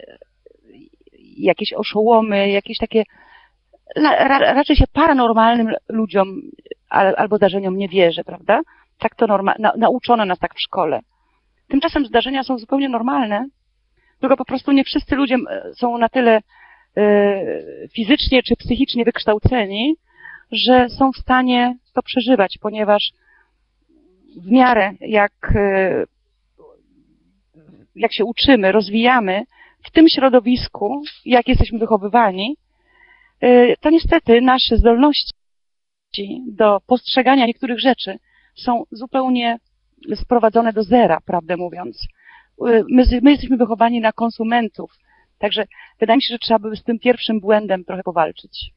jakieś oszołomy, jakieś takie raczej się paranormalnym ludziom al, albo zdarzeniom nie wierzy, prawda? Tak to norma, na, nauczono nas tak w szkole. Tymczasem zdarzenia są zupełnie normalne, tylko po prostu nie wszyscy ludzie e, są na tyle e, fizycznie czy psychicznie wykształceni, że są w stanie to przeżywać, ponieważ w miarę jak, e, jak się uczymy, rozwijamy w tym środowisku, jak jesteśmy wychowywani, y, to niestety nasze zdolności do postrzegania niektórych rzeczy są zupełnie sprowadzone do zera, prawdę mówiąc. Y, My, my jesteśmy wychowani na konsumentów, także wydaje mi się, że trzeba by z tym pierwszym błędem trochę powalczyć.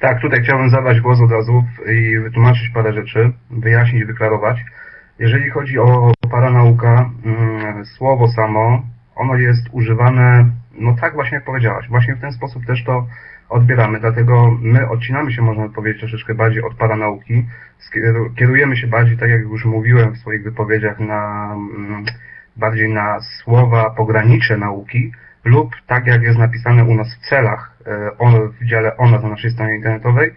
Tak, tutaj chciałbym zabrać głos od razu i wytłumaczyć parę rzeczy, wyjaśnić, wyklarować. Jeżeli chodzi o paranauka, mm, słowo samo, ono jest używane, no tak właśnie jak powiedziałaś, właśnie w ten sposób też to odbieramy, dlatego my odcinamy się, można powiedzieć, troszeczkę bardziej od paranauki, kierujemy się bardziej, tak jak już mówiłem w swoich wypowiedziach, na mm, bardziej na słowa pogranicze nauki, lub tak jak jest napisane u nas w celach e, w dziale ONA na naszej stronie internetowej,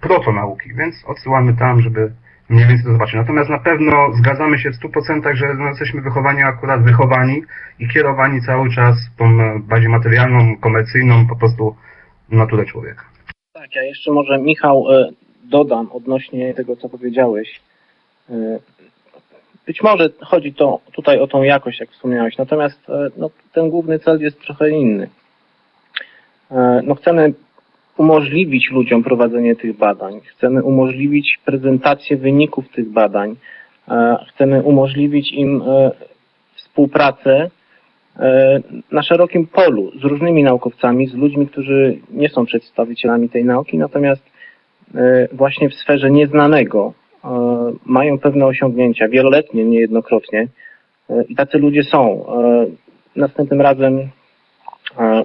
protonauki, więc odsyłamy tam, żeby mniej więcej to zobaczyć. Natomiast na pewno zgadzamy się w 100%, że no, jesteśmy wychowani akurat wychowani i kierowani cały czas tą e, bardziej materialną, komercyjną po prostu naturę człowieka. Tak, ja jeszcze może Michał e, dodam odnośnie tego, co powiedziałeś. E, Być może chodzi to tutaj o tą jakość, jak wspomniałeś, natomiast no, ten główny cel jest trochę inny. No, chcemy umożliwić ludziom prowadzenie tych badań, chcemy umożliwić prezentację wyników tych badań, e, chcemy umożliwić im e, współpracę e, na szerokim polu z różnymi naukowcami, z ludźmi, którzy nie są przedstawicielami tej nauki, natomiast właśnie w sferze nieznanego mają pewne osiągnięcia, wieloletnie niejednokrotnie i tacy ludzie są. Następnym razem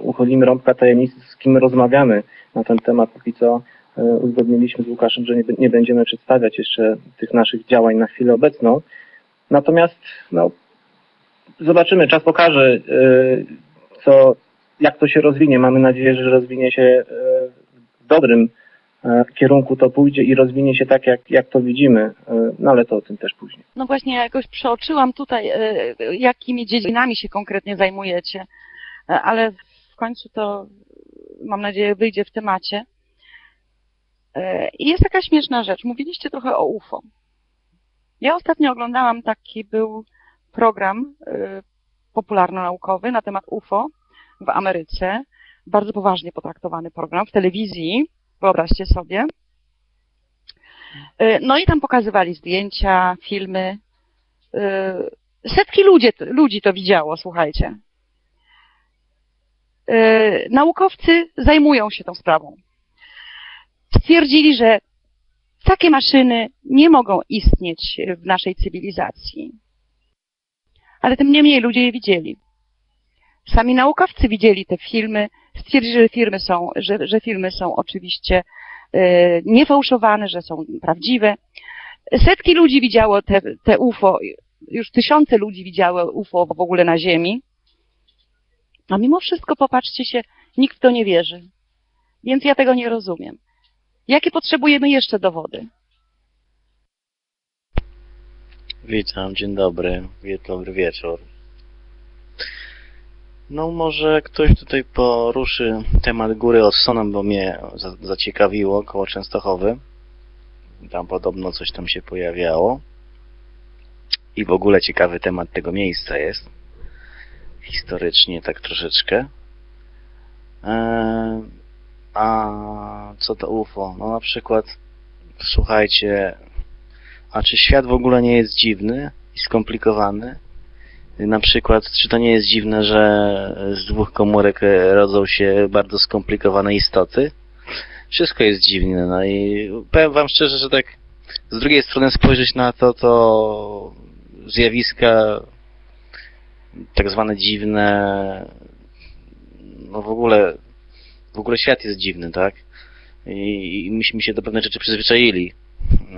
uchylimy rąbka tajemnicy, z kim rozmawiamy na ten temat. Póki co e, uzgodniliśmy z Łukaszem, że nie, nie będziemy przedstawiać jeszcze tych naszych działań na chwilę obecną. Natomiast no, zobaczymy, czas pokaże, e, co, jak to się rozwinie. Mamy nadzieję, że rozwinie się e, w dobrym kierunku to pójdzie i rozwinie się tak, jak, jak to widzimy, no ale to o tym też później. No właśnie, ja jakoś przeoczyłam tutaj, jakimi dziedzinami się konkretnie zajmujecie, ale w końcu to, mam nadzieję, wyjdzie w temacie. E, I jest taka śmieszna rzecz. Mówiliście trochę o UFO. Ja ostatnio oglądałam taki był program e, popularno-naukowy na temat UFO w Ameryce. Bardzo poważnie potraktowany program w telewizji. Wyobraźcie sobie. E, No i tam pokazywali zdjęcia, filmy. E, Setki ludzi, ludzi to widziało, słuchajcie. E, Naukowcy zajmują się tą sprawą. Stwierdzili, że takie maszyny nie mogą istnieć w naszej cywilizacji. Ale tym niemniej ludzie je widzieli. Sami naukowcy widzieli te filmy, stwierdzili, że filmy są, że, że filmy są oczywiście e, niefałszowane, że są prawdziwe. Setki ludzi widziało te, te UFO, już tysiące ludzi widziały UFO w ogóle na Ziemi. A mimo wszystko, popatrzcie się, nikt w to nie wierzy. Więc ja tego nie rozumiem. Jakie potrzebujemy jeszcze dowody? Witam, dzień dobry, dobry wieczór. No może ktoś tutaj poruszy temat góry Ossonem, bo mnie za- zaciekawiło koło Częstochowy. Tam podobno coś tam się pojawiało. I w ogóle ciekawy temat tego miejsca jest. Historycznie tak troszeczkę. Eee, a co to UFO? No na przykład, słuchajcie, a czy świat w ogóle nie jest dziwny i skomplikowany? Na przykład, czy to nie jest dziwne, że z dwóch komórek e, rodzą się bardzo skomplikowane istoty? Wszystko jest dziwne, no i powiem wam szczerze, że tak z drugiej strony spojrzeć na to, to zjawiska tak zwane dziwne, no w ogóle, w ogóle świat jest dziwny, tak? I, i myśmy się do pewnych rzeczy przyzwyczaili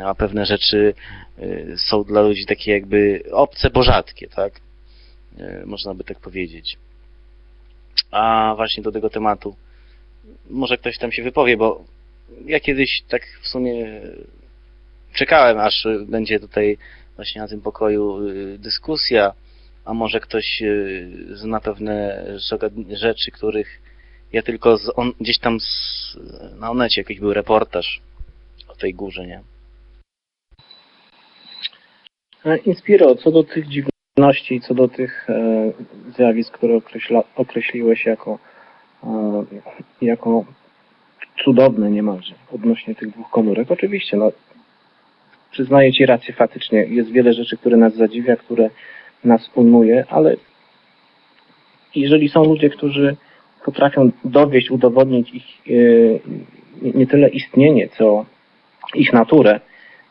a pewne rzeczy y, są dla ludzi takie jakby obce, bo rzadkie, tak? Y, Można by tak powiedzieć. A właśnie do tego tematu może ktoś tam się wypowie, bo ja kiedyś tak w sumie czekałem, aż będzie tutaj właśnie na tym pokoju y, dyskusja, a może ktoś y, zna pewne rzeczy, których ja tylko z on, gdzieś tam z, na onecie jakiś był reportaż o tej górze, nie? E, Inspiro, co do tych dziwnych pewności co do tych e, zjawisk, które określa, określiłeś jako, e, jako cudowne niemalże odnośnie tych dwóch komórek. Oczywiście, no, przyznaję Ci rację faktycznie. Jest wiele rzeczy, które nas zadziwia, które nas ujmuje, ale jeżeli są ludzie, którzy potrafią dowieść, udowodnić ich e, nie tyle istnienie, co ich naturę,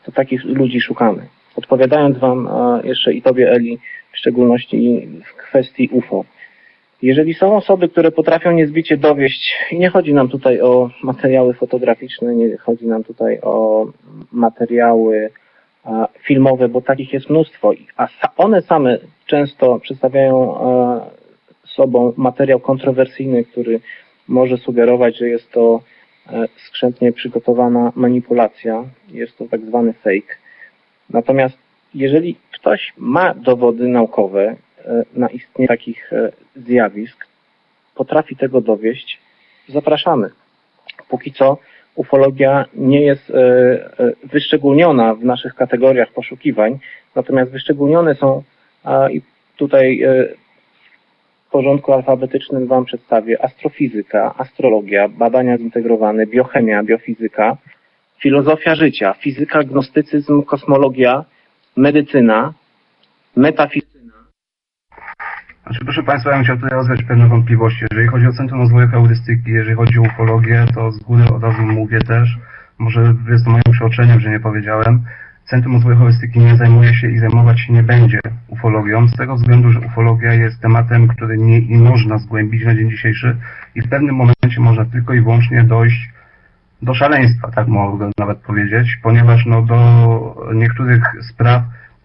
to takich ludzi szukamy. Odpowiadając Wam jeszcze i Tobie, Eli, w szczególności w kwestii UFO. Jeżeli są osoby, które potrafią niezbicie dowieść, i nie chodzi nam tutaj o materiały fotograficzne, nie chodzi nam tutaj o materiały filmowe, bo takich jest mnóstwo, a one same często przedstawiają sobą materiał kontrowersyjny, który może sugerować, że jest to skrzętnie przygotowana manipulacja, jest to tak zwany fake. Natomiast jeżeli ktoś ma dowody naukowe e, na istnienie takich e, zjawisk, potrafi tego dowieść, zapraszamy. Póki co ufologia nie jest e, wyszczególniona w naszych kategoriach poszukiwań, natomiast wyszczególnione są i tutaj w porządku alfabetycznym Wam przedstawię astrofizyka, astrologia, badania zintegrowane, biochemia, biofizyka, filozofia życia, fizyka, gnostycyzm, kosmologia, medycyna, metafizyka. Znaczy, proszę Państwa, ja bym chciał tutaj rozwiać pewne wątpliwości. Jeżeli chodzi o Centrum Rozwoju Heurystyki, jeżeli chodzi o ufologię, to z góry od razu mówię też, może jest to moim przeoczeniem, że nie powiedziałem, Centrum Rozwoju Heurystyki nie zajmuje się i zajmować się nie będzie ufologią, z tego względu, że ufologia jest tematem, który nie, nie można zgłębić na dzień dzisiejszy i w pewnym momencie można tylko i wyłącznie dojść do szaleństwa, tak mogę nawet powiedzieć, ponieważ no, do niektórych spraw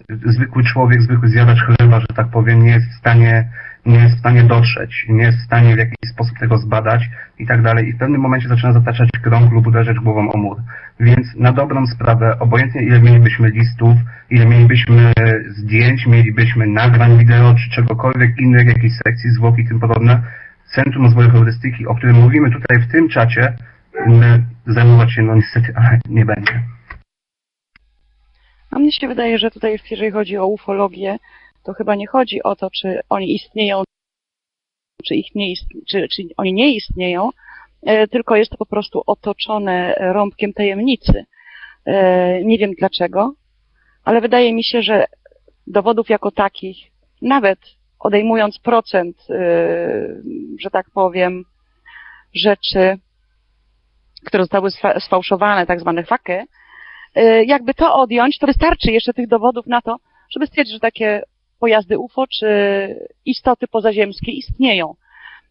zwykły człowiek, zwykły zjadacz chleba, że tak powiem, nie jest w stanie, nie jest w stanie dotrzeć, nie jest w stanie w jakiś sposób tego zbadać i tak dalej. I w pewnym momencie zaczyna zataczać krąg lub uderzać głową o mur. Więc na dobrą sprawę, obojętnie ile mielibyśmy listów, ile mielibyśmy zdjęć, mielibyśmy nagrań wideo, czy czegokolwiek innego, jakiejś sekcji, zwłoki i tym podobne, Centrum Rozwoju Heurystyki, o którym mówimy tutaj w tym czacie, zajmować się, no niestety, ale nie będzie. A mnie się wydaje, że tutaj, jeżeli chodzi o ufologię, to chyba nie chodzi o to, czy oni istnieją, czy, ich nie istnie, czy, czy oni nie istnieją, e, tylko jest to po prostu otoczone rąbkiem tajemnicy. E, nie wiem dlaczego, ale wydaje mi się, że dowodów jako takich, nawet odejmując procent, e, że tak powiem, rzeczy, które zostały sfałszowane, tak zwane faky, y, jakby to odjąć, to wystarczy jeszcze tych dowodów na to, żeby stwierdzić, że takie pojazdy UFO czy istoty pozaziemskie istnieją.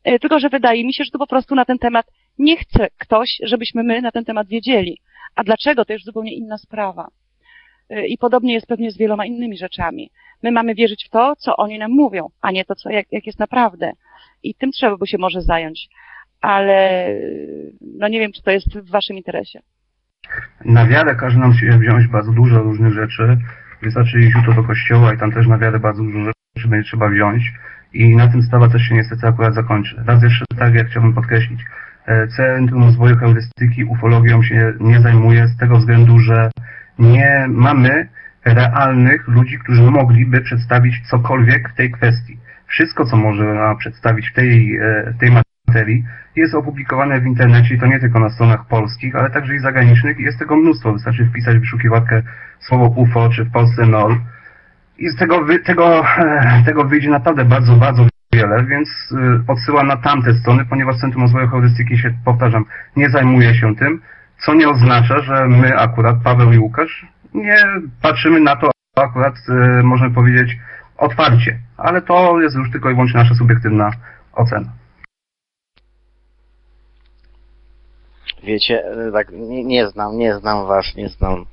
Y, tylko, że wydaje mi się, że to po prostu na ten temat nie chce ktoś, żebyśmy my na ten temat wiedzieli. A dlaczego? To już zupełnie inna sprawa. Y, I podobnie jest pewnie z wieloma innymi rzeczami. My mamy wierzyć w to, co oni nam mówią, a nie to, co, jak, jak jest naprawdę. I tym trzeba by się może zająć ale no nie wiem, czy to jest w waszym interesie. Na wiarę każe nam się wziąć bardzo dużo różnych rzeczy. Wystarczy iść jutro do kościoła i tam też na wiarę bardzo dużo rzeczy będzie trzeba wziąć. I na tym sprawa też się niestety akurat zakończy. Raz jeszcze tak, jak chciałbym podkreślić, e, Centrum Rozwoju Heurystyki ufologią się nie zajmuje z tego względu, że nie mamy realnych ludzi, którzy mogliby przedstawić cokolwiek w tej kwestii. Wszystko, co można przedstawić w tej, e, w tej materii jest opublikowane w internecie i to nie tylko na stronach polskich, ale także i zagranicznych i jest tego mnóstwo. Wystarczy wpisać w wyszukiwarkę słowo UFO czy w Polsce NOL i z tego, wy, tego, tego wyjdzie naprawdę bardzo, bardzo wiele, więc y, odsyłam na tamte strony, ponieważ Centrum Rozwoju Heurystyki się, powtarzam, nie zajmuje się tym, co nie oznacza, że my akurat, Paweł i Łukasz, nie patrzymy na to akurat, y, możemy powiedzieć, otwarcie. Ale to jest już tylko i wyłącznie nasza subiektywna ocena. Wiecie, e, tak, nie, nie znam, nie znam was, nie znam,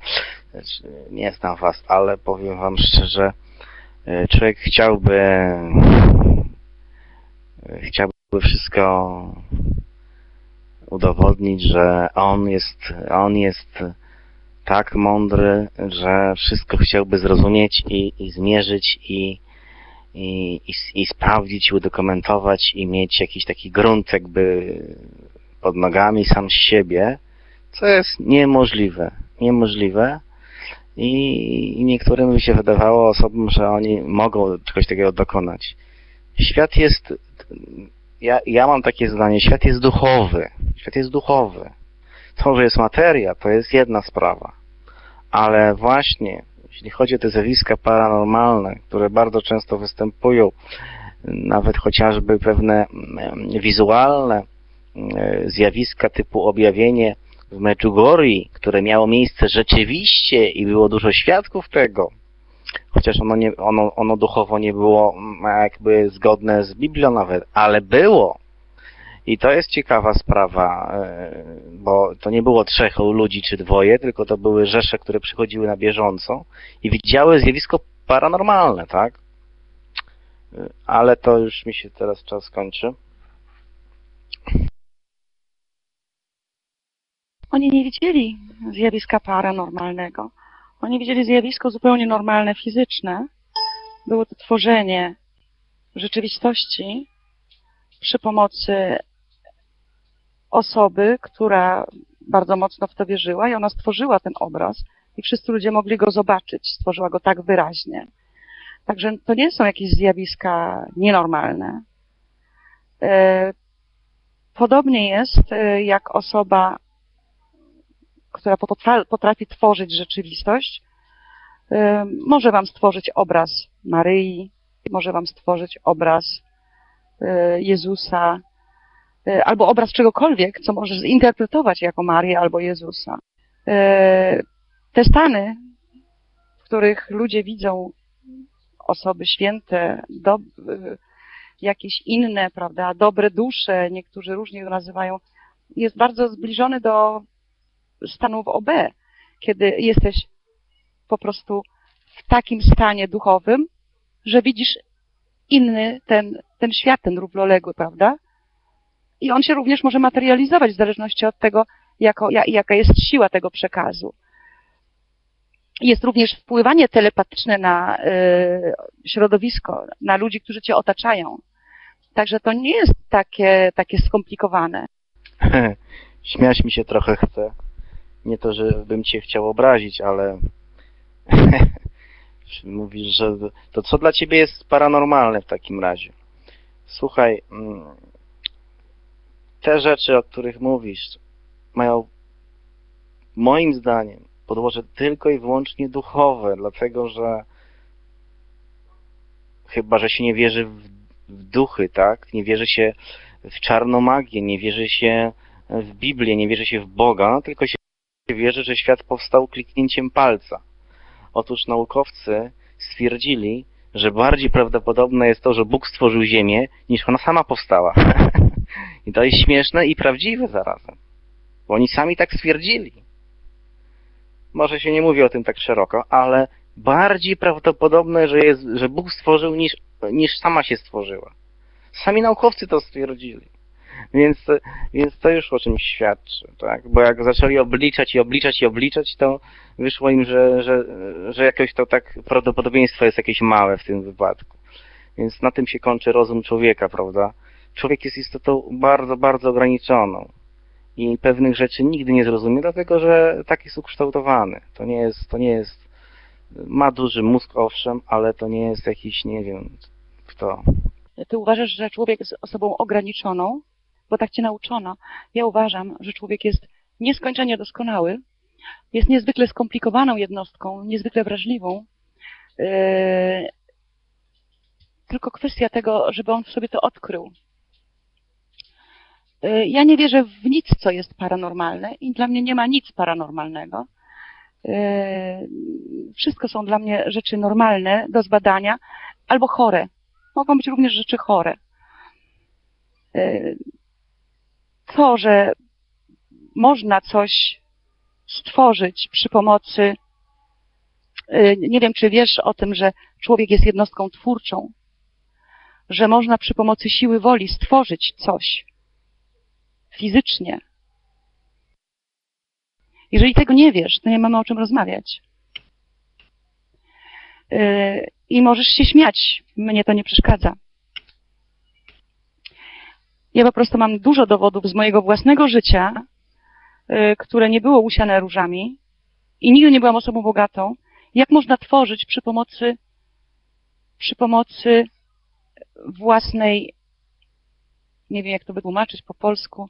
znaczy, nie znam was, ale powiem wam szczerze, e, człowiek chciałby, e, chciałby wszystko udowodnić, że on jest, on jest tak mądry, że wszystko chciałby zrozumieć i, i zmierzyć i, i, i, i sprawdzić, udokumentować i mieć jakiś taki grunt jakby pod nogami sam siebie, co jest niemożliwe. Niemożliwe. i, niektórym by się wydawało osobom, że oni mogą czegoś takiego dokonać. Świat jest, ja, ja mam takie zdanie, świat jest duchowy. Świat jest duchowy. To, że jest materia, to jest jedna sprawa. Ale właśnie, jeśli chodzi o te zjawiska paranormalne, które bardzo często występują, nawet chociażby pewne wizualne zjawiska typu objawienie w Medjugorje, które miało miejsce rzeczywiście i było dużo świadków tego, chociaż ono, nie, ono, ono duchowo nie było mm, jakby zgodne z Biblią nawet, ale było. I to jest ciekawa sprawa, e, bo to nie było trzech ludzi czy dwoje, tylko to były rzesze, które przychodziły na bieżąco i widziały zjawisko paranormalne, tak? E, ale to już mi się teraz czas kończy. Oni nie widzieli zjawiska paranormalnego. Oni widzieli zjawisko zupełnie normalne, fizyczne. Było to tworzenie rzeczywistości przy pomocy osoby, która bardzo mocno w to wierzyła i ona stworzyła ten obraz i wszyscy ludzie mogli go zobaczyć. Stworzyła go tak wyraźnie. Także to nie są jakieś zjawiska nienormalne. E, podobnie jest, e, jak osoba która potrafi tworzyć rzeczywistość, może Wam stworzyć obraz Maryi, może Wam stworzyć obraz y, Jezusa, y, albo obraz czegokolwiek, co może zinterpretować jako Marię albo Jezusa. Y, te stany, w których ludzie widzą osoby święte, do, jakieś inne, prawda, dobre dusze, niektórzy różnie to nazywają, jest bardzo zbliżony do stanów OB, kiedy jesteś po prostu w takim stanie duchowym, że widzisz inny ten, ten świat, ten równoległy, prawda? I on się również może materializować w zależności od tego, jako, jaka jest siła tego przekazu. Jest również wpływanie telepatyczne na y, środowisko, na ludzi, którzy cię otaczają. Także to nie jest takie, takie skomplikowane. Śmiać mi się trochę chce nie to, że bym cię chciał obrazić, ale mówisz, że to co dla ciebie jest paranormalne w takim razie? Słuchaj, mm, te rzeczy, o których mówisz, mają moim zdaniem podłoże tylko i wyłącznie duchowe, dlatego że chyba, że się nie wierzy w, duchy, tak? Nie wierzy się w czarną magię, nie wierzy się w Biblię, nie wierzy się w Boga, tylko się wierzy, że świat powstał kliknięciem palca. Otóż naukowcy stwierdzili, że bardziej prawdopodobne jest to, że Bóg stworzył Ziemię, niż ona sama powstała. I to jest śmieszne i prawdziwe zarazem. Bo oni sami tak stwierdzili. Może się nie mówi o tym tak szeroko, ale bardziej prawdopodobne, że, jest, że Bóg stworzył, niż, niż sama się stworzyła. Sami naukowcy to stwierdzili. Więc, więc to już o czymś świadczy, tak? Bo jak zaczęli obliczać i obliczać i obliczać, to wyszło im, że, że, że jakoś to tak prawdopodobieństwo jest jakieś małe w tym wypadku. Więc na tym się kończy rozum człowieka, prawda? Człowiek jest istotą bardzo, bardzo ograniczoną i pewnych rzeczy nigdy nie zrozumie, dlatego że tak jest ukształtowany. To nie jest, to nie jest, ma duży mózg owszem, ale to nie jest jakiś, nie wiem, kto. Ty uważasz, że człowiek jest osobą ograniczoną, bo tak cię nauczono. Ja uważam, że człowiek jest nieskończenie doskonały, jest niezwykle skomplikowaną jednostką, niezwykle wrażliwą. Yy, tylko kwestia tego, żeby on sobie to odkrył. Yy, ja nie wierzę w nic, co jest paranormalne i dla mnie nie ma nic paranormalnego. Yy, wszystko są dla mnie rzeczy normalne do zbadania albo chore. Mogą być również rzeczy chore to, że można coś stworzyć przy pomocy, y, nie wiem, czy wiesz o tym, że człowiek jest jednostką twórczą, że można przy pomocy siły woli stworzyć coś fizycznie. Jeżeli tego nie wiesz, to nie mamy o czym rozmawiać. Y, I możesz się śmiać, mnie to nie przeszkadza. Ja po prostu mam dużo dowodów z mojego własnego życia, y, które nie było usiane różami i nigdy nie byłam osobą bogatą jak można tworzyć przy pomocy, przy pomocy własnej, nie wiem jak to wytłumaczyć po polsku,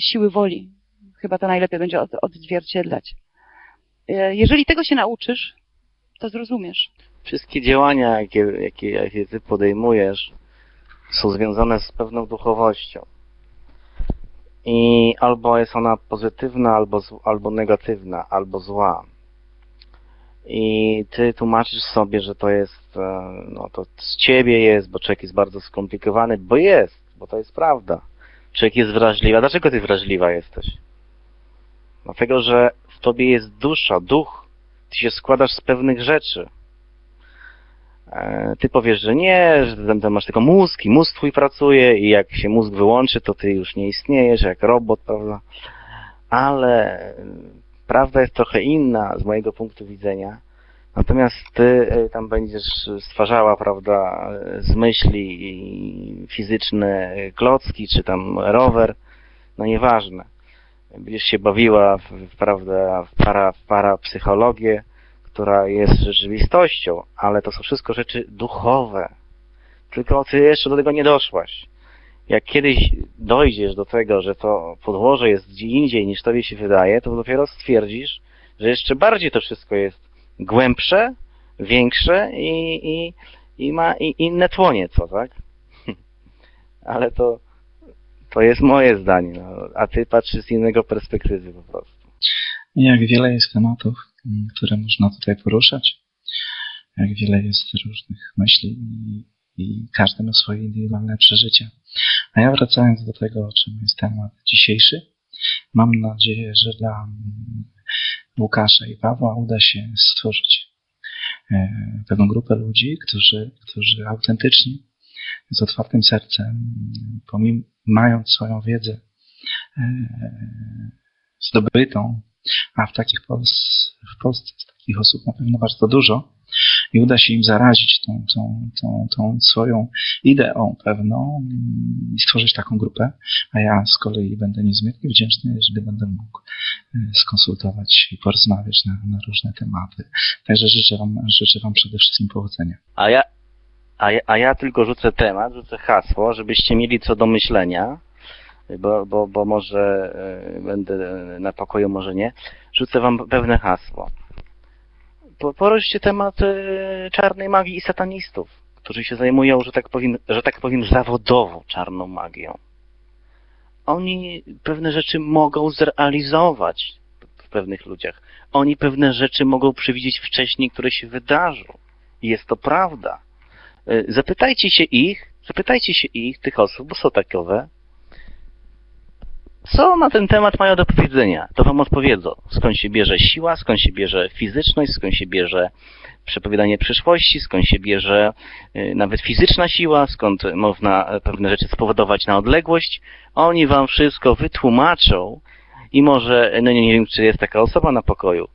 siły woli. Chyba to najlepiej będzie od, odzwierciedlać. E, Jeżeli tego się nauczysz, to zrozumiesz. Wszystkie działania, jakie, jakie, jakie ty podejmujesz, są związane z pewną duchowością. I albo jest ona pozytywna, albo, albo negatywna, albo zła. I ty tłumaczysz sobie, że to jest, e, no to z ciebie jest, bo człowiek jest bardzo skomplikowany, bo jest, bo to jest prawda. Człowiek jest wrażliwy. A dlaczego ty wrażliwa jesteś? Dlatego, że w tobie jest dusza, duch. Ty się składasz z pewnych rzeczy. E, Ty powiesz, że nie, że tam, tam masz tylko mózg i mózg twój pracuje i jak się mózg wyłączy, to ty już nie istniejesz jak robot, prawda? Ale e, prawda jest trochę inna z mojego punktu widzenia. Natomiast ty e, tam będziesz stwarzała, prawda, z myśli fizyczne klocki, czy tam rower, no nieważne. Będziesz się bawiła, w, prawda, w, para, w parapsychologię, która jest rzeczywistością, ale to są wszystko rzeczy duchowe. Tylko ty jeszcze do tego nie doszłaś. Jak kiedyś dojdziesz do tego, że to podłoże jest gdzie indziej niż tobie się wydaje, to dopiero stwierdzisz, że jeszcze bardziej to wszystko jest głębsze, większe i, i, i ma i inne tło nieco, tak? Ale to, to jest moje zdanie, no, a ty patrzysz z innego perspektywy po prostu. Jak wiele jest tematów, które można tutaj poruszać, jak wiele jest różnych myśli i, i każdy ma swoje indywidualne przeżycia. A ja wracając do tego, o czym jest temat dzisiejszy, mam nadzieję, że dla mm, Łukasza i Pawła uda się stworzyć e, pewną grupę ludzi, którzy, którzy autentycznie, z otwartym sercem, pomimo, mając swoją wiedzę e, zdobytą, a w takich Pols- w Polsce takich osób na pewno bardzo dużo i uda się im zarazić tą, tą, tą, tą swoją ideą pewną i stworzyć taką grupę, a ja z kolei będę niezmiernie wdzięczny, jeżeli będę mógł e, skonsultować i porozmawiać na, na różne tematy. Także życzę wam, życzę wam przede wszystkim powodzenia. A ja, a, ja, a ja tylko rzucę temat, rzucę hasło, żebyście mieli co do myślenia, bo, bo, bo może e, będę na pokoju, może nie. Rzucę wam pewne hasło. Po- Poruszcie temat e, czarnej magii i satanistów, którzy się zajmują, że tak powiem, że tak powiem zawodowo czarną magią. Oni pewne rzeczy mogą zrealizować w pewnych ludziach. Oni pewne rzeczy mogą przewidzieć wcześniej, które się wydarzą. Jest to prawda. E, Zapytajcie się ich, zapytajcie się ich, tych osób, bo są takowe, co na ten temat mają do powiedzenia, to wam odpowiedzą. Skąd się bierze siła, skąd się bierze fizyczność, skąd się bierze przepowiadanie przyszłości, skąd się bierze y, nawet fizyczna siła, skąd można e, pewne rzeczy spowodować na odległość. Oni wam wszystko wytłumaczą i może, no nie, nie wiem, czy jest taka osoba na pokoju,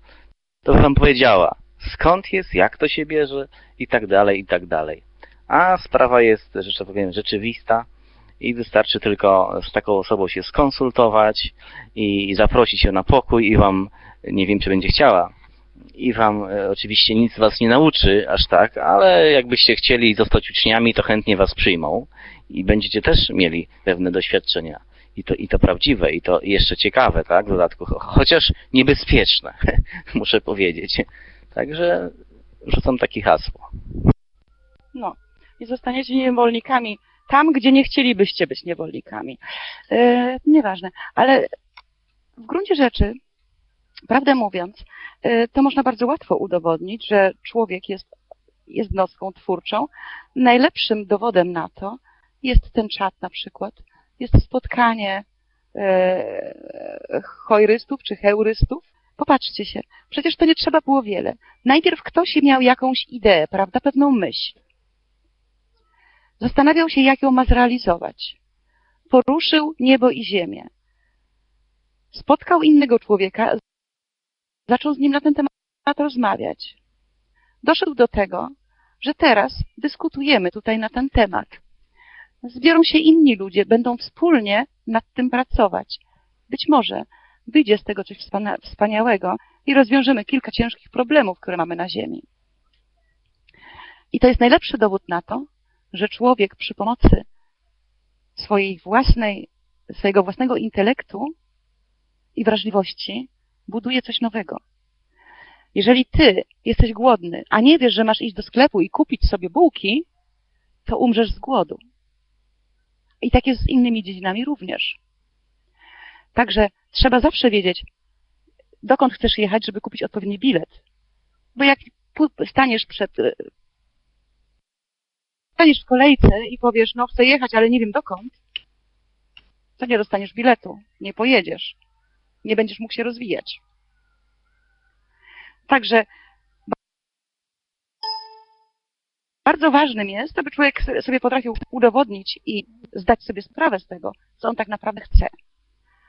to by wam powiedziała, skąd jest, jak to się bierze i tak dalej, i tak dalej. A sprawa jest, że tak powiem, rzeczywista i wystarczy tylko z taką osobą się skonsultować i zaprosić ją na pokój i wam, nie wiem czy będzie chciała, i wam e, oczywiście nic was nie nauczy aż tak, ale jakbyście chcieli zostać uczniami, to chętnie was przyjmą i będziecie też mieli pewne doświadczenia. I to, I to prawdziwe, i to jeszcze ciekawe, tak, w dodatku, cho- chociaż niebezpieczne, muszę powiedzieć. Także rzucam takie hasło. No. I zostaniecie niewolnikami tam, gdzie nie chcielibyście być niewolnikami. E, nieważne. Ale w gruncie rzeczy, prawdę mówiąc, e, to można bardzo łatwo udowodnić, że człowiek jest jednostką twórczą. Najlepszym dowodem na to jest ten czat na przykład. Jest spotkanie choirystów czy heurystów. Popatrzcie się, przecież to nie trzeba było wiele. Najpierw ktoś miał jakąś ideę, prawda, pewną myśl. Zastanawiał się, jak ją ma zrealizować. Poruszył niebo i ziemię. Spotkał innego człowieka, zaczął z nim na ten temat rozmawiać. Doszedł do tego, że teraz dyskutujemy tutaj na ten temat. Zbiorą się inni ludzie, będą wspólnie nad tym pracować. Być może wyjdzie z tego coś wspania- wspaniałego i rozwiążemy kilka ciężkich problemów, które mamy na Ziemi. I to jest najlepszy dowód na to, że człowiek przy pomocy swojej własnej, swojego własnego intelektu i wrażliwości buduje coś nowego. Jeżeli ty jesteś głodny, a nie wiesz, że masz iść do sklepu i kupić sobie bułki, to umrzesz z głodu. I tak jest z innymi dziedzinami również. Także trzeba zawsze wiedzieć, dokąd chcesz jechać, żeby kupić odpowiedni bilet. Bo jak staniesz przed staniesz w kolejce i powiesz, no chcę jechać, ale nie wiem dokąd, to nie dostaniesz biletu, nie pojedziesz, nie będziesz mógł się rozwijać. Także bardzo ważnym jest, aby człowiek sobie potrafił udowodnić i zdać sobie sprawę z tego, co on tak naprawdę chce.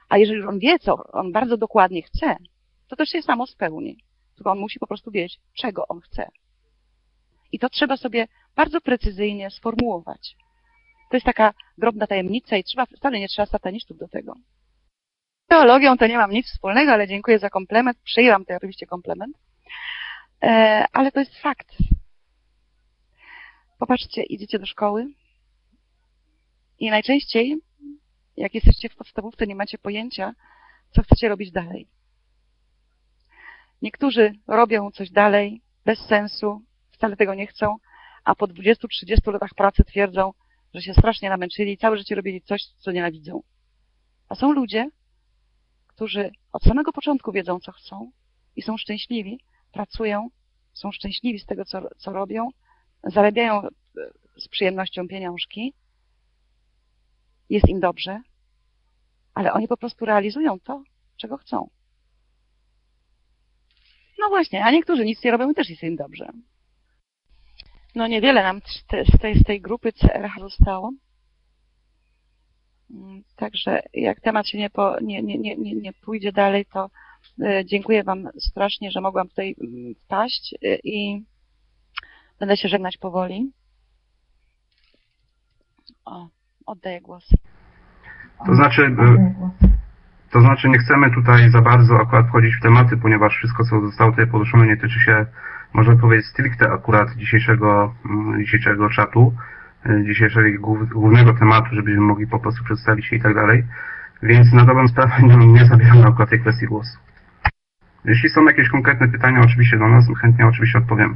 A jeżeli już on wie, co on bardzo dokładnie chce, to też się samo spełni. Tylko on musi po prostu wiedzieć, czego on chce. I to trzeba sobie bardzo precyzyjnie sformułować. To jest taka drobna tajemnica i trzeba, wcale nie trzeba satanistów do tego. Teologią to nie mam nic wspólnego, ale dziękuję za komplement. Przyjęłam to oczywiście komplement. E, ale to jest fakt. Popatrzcie, idziecie do szkoły i najczęściej, jak jesteście w podstawówce, nie macie pojęcia, co chcecie robić dalej. Niektórzy robią coś dalej bez sensu, wcale tego nie chcą, a po 20-30 latach pracy twierdzą, że się strasznie namęczyli i całe życie robili coś, co nienawidzą. A są ludzie, którzy od samego początku wiedzą, co chcą i są szczęśliwi, pracują, są szczęśliwi z tego, co, co robią, zarabiają e, z przyjemnością pieniążki, jest im dobrze, ale oni po prostu realizują to, czego chcą. No właśnie, a niektórzy nic nie robią i też jest im dobrze. No niewiele nam z tej, z tej grupy CRH zostało. Mm, także jak temat się nie, po, nie, nie, nie, nie pójdzie dalej, to e, dziękuję Wam strasznie, że mogłam tutaj mm, wpaść e, i będę się żegnać powoli. O, oddaję głos. To znaczy, e, to znaczy nie chcemy tutaj za bardzo akurat wchodzić w tematy, ponieważ wszystko, co zostało tutaj poruszone, nie tyczy się można powiedzieć stricte akurat dzisiejszego, mm, dzisiejszego czatu, y, dzisiejszego głównego tematu, żebyśmy mogli po prostu przedstawić się i tak dalej. Więc na dobrą sprawę nie, nie zabieram na przykład tej kwestii głosu. Jeśli są jakieś konkretne pytania oczywiście do nas, chętnie oczywiście odpowiemy.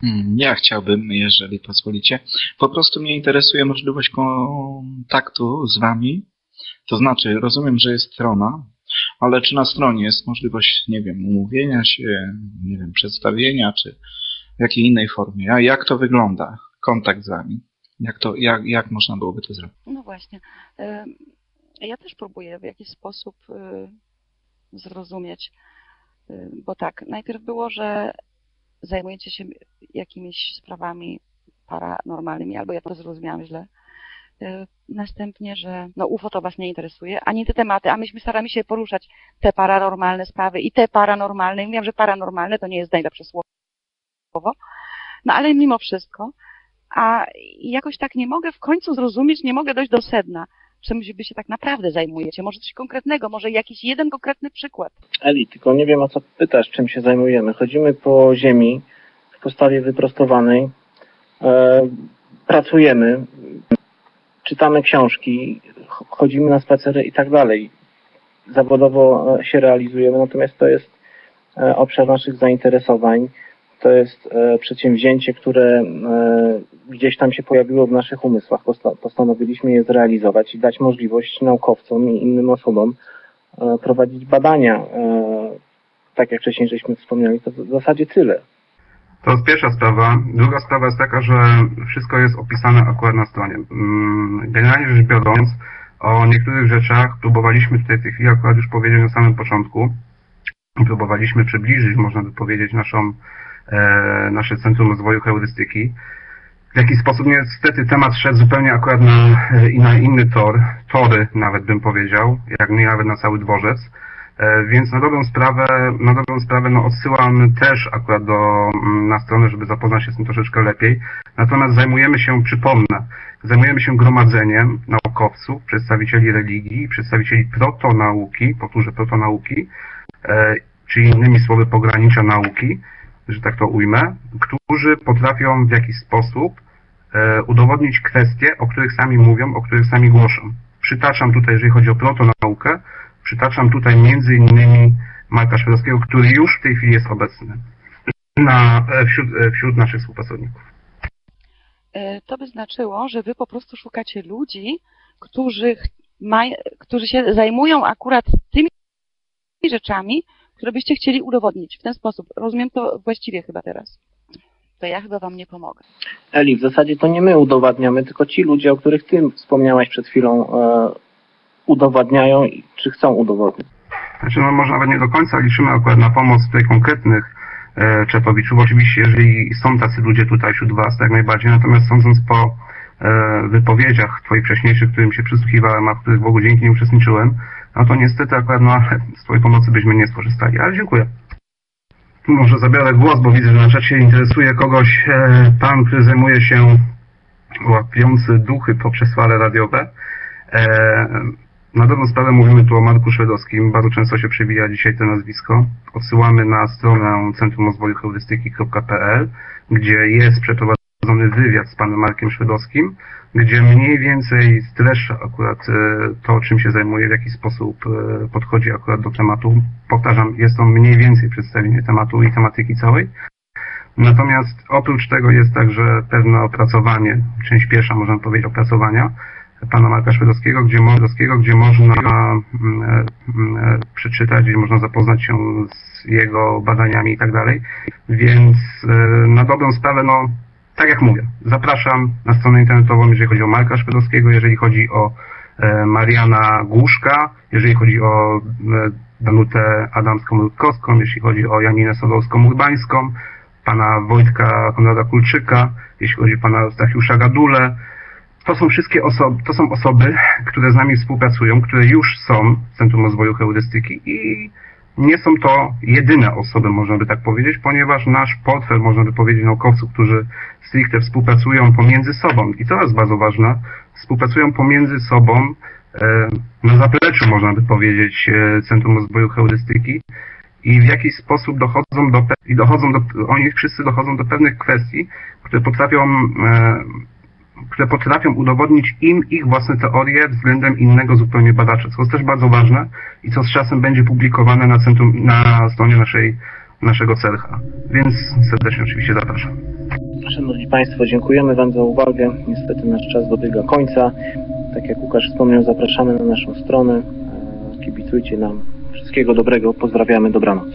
Hmm, ja chciałbym, jeżeli pozwolicie. Po prostu mnie interesuje możliwość kontaktu z Wami. To znaczy, rozumiem, że jest strona, ale czy na stronie jest możliwość, nie wiem, umówienia się, nie wiem, przedstawienia, czy w jakiej innej formie? A jak to wygląda? Kontakt z wami? Jak, to, jak, jak można byłoby to zrobić? No właśnie. Ja też próbuję w jakiś sposób y, zrozumieć, y, bo tak, najpierw było, że zajmujecie się jakimiś sprawami paranormalnymi, albo ja to zrozumiałam źle, następnie, że no UFO to Was nie interesuje, ani te tematy, a myśmy staramy się poruszać te paranormalne sprawy i te paranormalne. I mówiłam, że paranormalne to nie jest najlepsze słowo, no ale mimo wszystko, a jakoś tak nie mogę w końcu zrozumieć, nie mogę dojść do sedna, czym wy się tak naprawdę zajmujecie. Może coś konkretnego, może jakiś jeden konkretny przykład. Eli, tylko nie wiem o co pytasz, czym się zajmujemy. Chodzimy po ziemi w postawie wyprostowanej, e, pracujemy, czytamy książki, chodzimy na spacery i tak dalej. Zawodowo e, się realizujemy, natomiast to jest e, obszar naszych zainteresowań. To jest e, przedsięwzięcie, które gdzieś tam się pojawiło w naszych umysłach. Postanowiliśmy je zrealizować i dać możliwość naukowcom i innym osobom prowadzić badania. Tak jak wcześniej żeśmy wspomnieli, to w zasadzie tyle. To jest pierwsza sprawa. Druga sprawa jest taka, że wszystko jest opisane akurat na stronie. Mm, generalnie rzecz biorąc, o niektórych rzeczach próbowaliśmy tutaj w tej chwili akurat już powiedzieć na samym początku. Próbowaliśmy przybliżyć, można by powiedzieć, naszą, e, nasze Centrum Rozwoju Heurystyki. W jakiś sposób niestety temat szedł zupełnie akurat na, na inny tor, tory nawet bym powiedział, jak nie nawet na cały dworzec. E, więc na dobrą sprawę, na dobrą sprawę no odsyłam też akurat do, mm, na stronę, żeby zapoznać się z tym troszeczkę lepiej. Natomiast zajmujemy się, przypomnę, zajmujemy się gromadzeniem naukowców, przedstawicieli religii, przedstawicieli protonauki, powtórzę protonauki, e, czyli innymi słowy pogranicza nauki, że tak to ujmę, którzy potrafią w jakiś sposób e, udowodnić kwestie, o których sami mówią, o których sami głoszą. Przytaczam tutaj, jeżeli chodzi o protonaukę, przytaczam tutaj między innymi Marka Szwedowskiego, który już w tej chwili jest obecny na, e, wśród, e, wśród naszych współpracowników. E, To by znaczyło, że wy po prostu szukacie ludzi, którzy, którzy się zajmują akurat tymi rzeczami, które byście chcieli udowodnić. W ten sposób. Rozumiem to właściwie chyba teraz. To ja chyba wam nie pomogę. Eli, w zasadzie to nie my udowadniamy, tylko ci ludzie, o których ty wspomniałaś przed chwilą, udowadniają, i- czy chcą udowodnić. Znaczy, no może nawet nie do końca liczymy akurat na pomoc tutaj konkretnych e, Czetowiczów. Oczywiście, jeżeli są tacy ludzie tutaj wśród Was, to jak najbardziej. Natomiast sądząc po e, wypowiedziach Twoich wcześniejszych, którym się przysłuchiwałem, a w których Bogu dzięki nie uczestniczyłem, no to niestety akurat no, z Twojej pomocy byśmy nie skorzystali. Ale dziękuję. Może zabiorę głos, bo widzę, że na czacie interesuje kogoś e, pan, który zajmuje się łapiący duchy poprzez fale radiowe. E, na dobrą sprawę mówimy tu o Marku Szwedowskim. Bardzo często się przewija dzisiaj to nazwisko. Odsyłamy na stronę Centrum Rozwoju Heurystyki.pl, gdzie jest przeprowadzony wywiad z panem Markiem Szwedowskim, gdzie mniej więcej streszcza akurat e, to, czym się zajmuje, w jaki sposób e, podchodzi akurat do tematu. Powtarzam, jest to mniej więcej przedstawienie tematu i tematyki całej. Natomiast oprócz tego jest także pewne opracowanie, część pierwsza można powiedzieć opracowania, pana Marka Szwedowskiego, gdzie, Szwedowskiego, gdzie można mm, mm, przeczytać, gdzie można zapoznać się z jego badaniami i tak dalej. Więc e, na dobrą sprawę, no tak jak mówię, zapraszam na stronę internetową, jeżeli chodzi o Marka Szwedowskiego, jeżeli chodzi o e, Mariana Głuszka, jeżeli chodzi o e, Danutę Adamską-Rutkowską, jeśli chodzi o Janinę Sobolską-Urbańską, pana Wojtka Konrada Kulczyka, jeśli chodzi o pana Eustachjusza Gadule, to są wszystkie osoby, to są osoby, które z nami współpracują, które już są w Centrum Rozwoju Heurystyki i nie są to jedyne osoby, można by tak powiedzieć, ponieważ nasz portfel, można by powiedzieć, naukowców, którzy stricte współpracują pomiędzy sobą i to jest bardzo ważne, współpracują pomiędzy sobą e, na zapleczu, można by powiedzieć, e, Centrum Rozwoju Heurystyki i w jakiś sposób dochodzą do, i dochodzą do, oni wszyscy dochodzą do pewnych kwestii, które potrafią e, które potrafią udowodnić im ich własne teorie względem innego zupełnie badacza, co jest też bardzo ważne i co z czasem będzie publikowane na centrum, na stronie naszej, naszego CLH. Więc serdecznie oczywiście zapraszam. Szanowni Państwo, dziękujemy Wam za uwagę. Niestety nasz czas dobiega końca. Tak jak Łukasz wspomniał, zapraszamy na naszą stronę. Kibicujcie nam. Wszystkiego dobrego. Pozdrawiamy. Dobranoc.